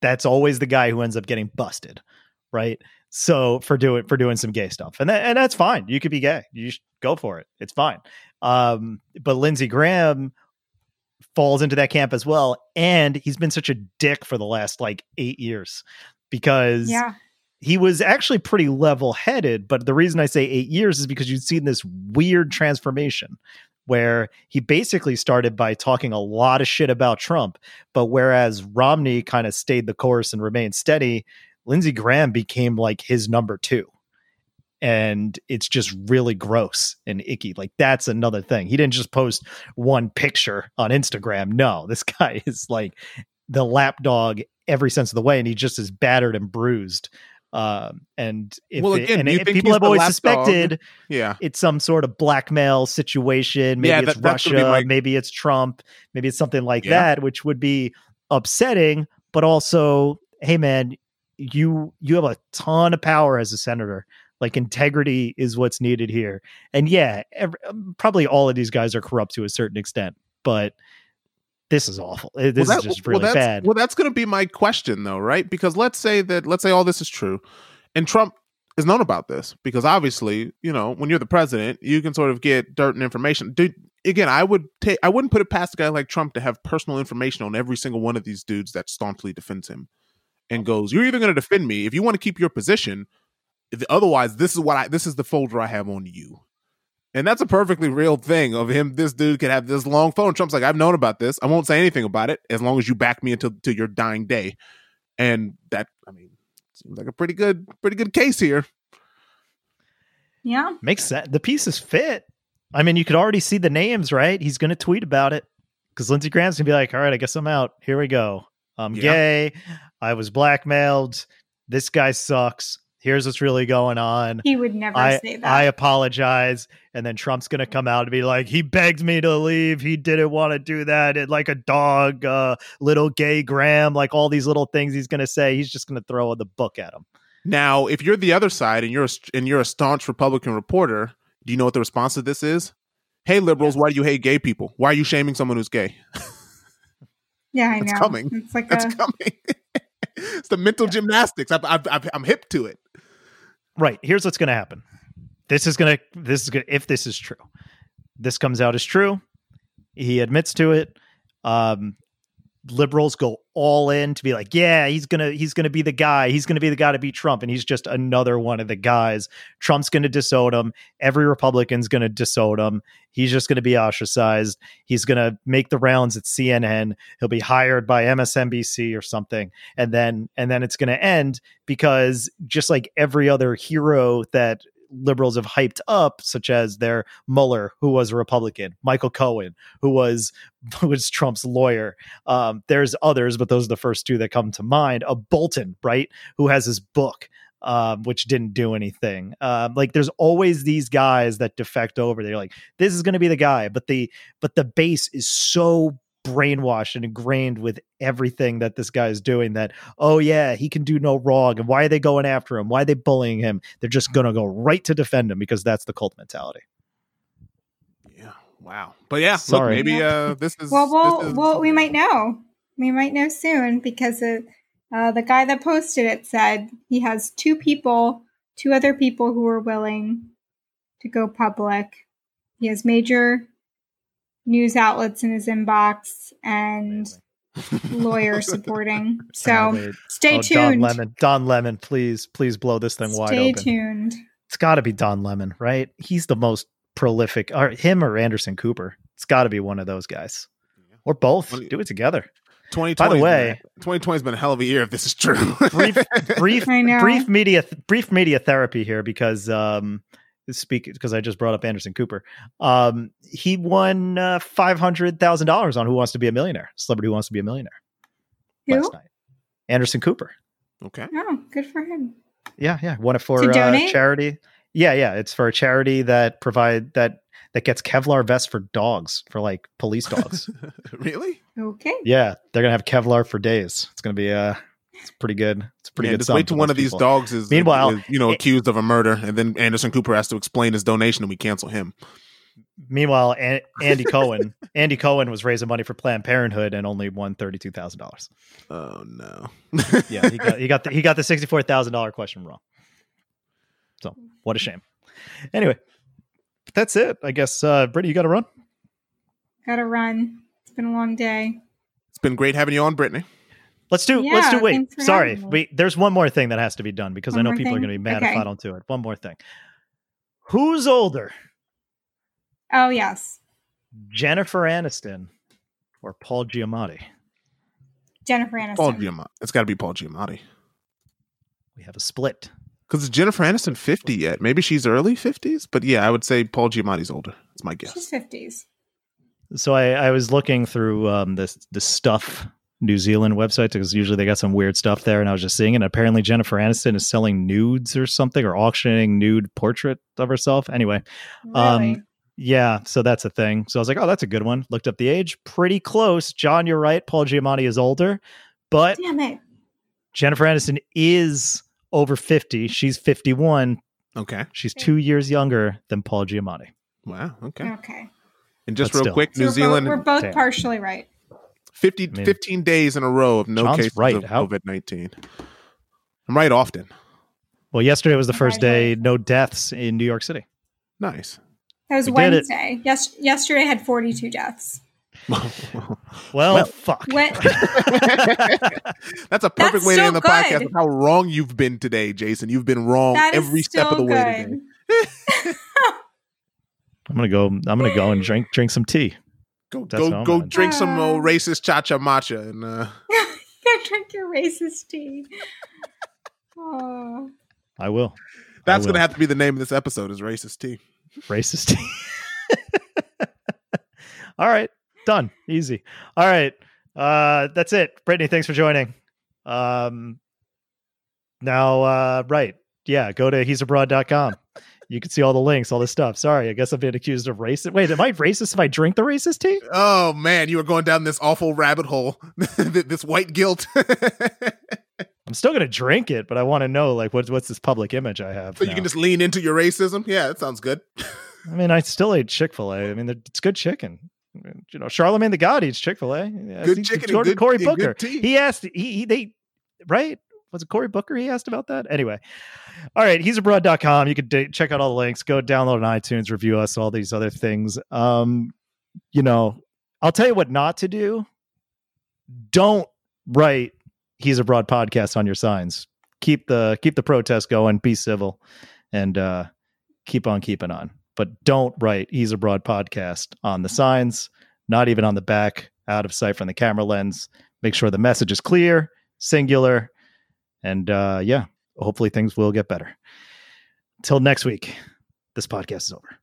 that's always the guy who ends up getting busted right so for doing for doing some gay stuff and that, and that's fine you could be gay you should go for it it's fine um but lindsey graham falls into that camp as well and he's been such a dick for the last like eight years because yeah, he was actually pretty level headed. But the reason I say eight years is because you've seen this weird transformation where he basically started by talking a lot of shit about Trump. But whereas Romney kind of stayed the course and remained steady, Lindsey Graham became like his number two. And it's just really gross and icky. Like, that's another thing. He didn't just post one picture on Instagram. No, <laughs> this guy is like the lapdog every sense of the way, and he just is battered and bruised. Um, and if Well, it- again, and you it- think people have always lapdog? suspected Yeah. it's some sort of blackmail situation. Maybe Yeah, it's that- that's gonna be Russia, my- maybe it's Trump, maybe it's something like Yeah. that, which would be upsetting. But also, hey man, you you have a ton of power as a senator. Like integrity is what's needed here. And yeah, ev probably all of these guys are corrupt to a certain extent, but this is awful. Uh, This well, is that- just well, really that's, bad. Well, that's going to be my question, though, right? Because let's say that let's say all this is true, and Trump is known about this because obviously, you know, when you're the president, you can sort of get dirt and information. Dude, again, I would take, I wouldn't put it past a guy like Trump to have personal information on every single one of these dudes that staunchly defends him, and goes, "You're either going to defend me if you want to keep your position, otherwise, this is what I, this is the folder I have on you." And that's a perfectly real thing of him. This dude could have this long phone. Trump's like, I've known about this. I won't say anything about it as long as you back me until to your dying day. And that, I mean, seems like a pretty good, pretty good case here. yeah. Makes sense. The pieces fit. I mean, you could already see the names, right? He's going to tweet about it because Lindsey Graham's going to be like, all right, I guess I'm out. Here we go. I'm Yeah. gay. I was blackmailed. This guy sucks. Here's what's really going on. He would never I, say that. I apologize. And then Trump's going to come out and be like, he begged me to leave. He didn't want to do that. And like a dog, uh, little gay Graham, like all these little things he's going to say. He's just going to throw the book at him. Now, if you're the other side and you're a, and you're a staunch Republican reporter, do you know what the response to this is? Hey, liberals, why do you hate gay people? Why are you shaming someone who's gay? yeah, I That's know. coming. It's like That's a, coming. <laughs> it's the mental gymnastics. I, I, I, I'm hip to it. Right. Here's what's going to happen. This is going to, this is going if this is true, this comes out as true. He admits to it. Um, liberals go all in to be like, yeah, he's gonna he's gonna be the guy. He's gonna be the guy to beat Trump, and he's just another one of the guys. Trump's gonna disown him. Every Republican's gonna disown him. He's just gonna be ostracized. He's gonna make the rounds at CNN. He'll be hired by MSNBC or something, and then and then it's gonna end because just like every other hero that liberals have hyped up, such as their Mueller, who was a Republican, Michael Cohen, who was <laughs> who was Trump's lawyer. Um, there's others, but those are the first two that come to mind. A Bolton, right, who has his book. Um, which didn't do anything. Um, like there's always these guys that defect over. They're like, this is going to be the guy, but the but the base is so brainwashed and ingrained with everything that this guy is doing that oh yeah he can do no wrong and why are they going after him why are they bullying him they're just going to go right to defend him because that's the cult mentality Yeah. Wow. But yeah, Sorry. look, maybe uh, this is well, well, this is- well, we might know. We might know soon because uh, uh, the guy that posted it said he has two people, two other people who are willing to go public. He has major news outlets in his inbox and <laughs> lawyer supporting. <laughs> So Wait. stay Oh, Don tuned. Lemon, Don Lemon, please, please blow this thing wide open. Stay tuned. It's got to be Don Lemon, right? He's the most prolific, or him or Anderson Cooper. It's got to be one of those guys, or both. Well, Do it together. 2020 By the way- 2020 has been a hell of a year if this is true. Brief, brief, <laughs> brief media, brief media therapy here because um, speak because I just brought up Anderson Cooper. Um, he won uh, five hundred thousand dollars on Who Wants to Be a Millionaire. Celebrity Who Wants to Be a Millionaire Who? last night. Anderson Cooper. okay. Oh, good for him. Yeah, yeah. Won it for uh, charity. Yeah, yeah. It's for a charity that provide that that gets Kevlar vests for dogs for like police dogs. <laughs> really? Okay. yeah, they're gonna have Kevlar for days. It's gonna be uh, it's pretty good. It's a pretty yeah, good. just sum wait till one those of these dogs is, Meanwhile, is, you know, it- accused of a murder, and then Anderson Cooper has to explain his donation, and we cancel him. Meanwhile, An- <laughs> Andy Cohen, Andy Cohen was raising money for Planned Parenthood and only won thirty two thousand dollars. Oh no. <laughs> Yeah, he got he got the, he got the sixty four thousand dollar question wrong. So what a shame. Anyway, that's it. I guess. Uh, Brittany, you got to run. Gotta run. It's been a long day. it's been great having you on, Brittany. Let's do. let's do. Wait, sorry. having. Wait, there's one more thing that has to be done because One I know more people are going to be mad if I don't do it. One more thing. Who's older, Oh, yes. Jennifer Aniston or Paul Giamatti? Jennifer Aniston. Paul Giamatti. It's got to be Paul Giamatti. We have a split. Because Jennifer Aniston 50 yet? Maybe she's early 50s, but yeah, I would say Paul Giamatti's older. That's my guess. She's 50s. So I, I was looking through um, this the stuff New Zealand website because usually they got some weird stuff there, and I was just seeing it. And apparently Jennifer Aniston is selling nudes or something or auctioning nude portrait of herself. Anyway, Um, Yeah, so that's a thing. So I was like, oh, that's a good one. Looked up the age, pretty close. John, you're right. Paul Giamatti is older, but Damn it. Jennifer Aniston is over 50. She's 51. Okay. She's two years younger than Paul Giamatti. Wow. Okay. Okay. And just But real still. quick, So New we're, Zealand, both, we're both Damn. partially right. 50, I mean, 15 days in a row of no John's cases right. of COVID 19. I'm right often. Well, yesterday was the first day, no deaths in New York City. Nice. That was We. Wednesday. Yes, yesterday had 42 deaths. <laughs> Well, Well- fuck. When, <laughs> That's a perfect That's way to end the podcast. of How wrong you've been today, Jason. You've been wrong every step of the still way today. <laughs> I'm gonna go. I'm gonna go and drink drink some tea. Go That's go I'm go gonna do. drink some Uh. old racist cha cha matcha and uh, <laughs> Go drink your racist tea. Oh. I will. that's will. gonna have to be the name of this episode is racist tea. Racist tea. <laughs> All right, done. Easy. All right, uh, that's it. Brittany, thanks for joining. Um, now, uh, right, yeah, go to he's abroad.com. You can see all the links, all this stuff. Sorry, I guess I've been accused of racist. Wait, am I racist if I drink the racist tea? Oh man, you were going down this awful rabbit hole. <laughs> this white guilt. <laughs> I'm still gonna drink it, but I want to know like what's what's this public image I have. So now? you can just lean into your racism. Yeah, that sounds good. <laughs> I mean, I still ate Chick Fil A. I mean, it's good chicken. You know, Charlemagne the God eats Chick Fil A. Good chicken. And good, Cory Booker. He asked. He, he they right. Was it Cory Booker? He asked about that. Anyway, all right. He's abroad.com. You can da- check out all the links. Go download on iTunes, review us, all these other things. Um, you know, I'll tell you what not to do. Don't write "He's abroad" podcast on your signs. Keep the keep the protest going. Be civil, and uh, keep on keeping on. But don't write "He's abroad" podcast on the signs. Not even on the back, out of sight from the camera lens. Make sure the message is clear, singular, and uh, yeah, hopefully things will get better. Till next week, this podcast is over.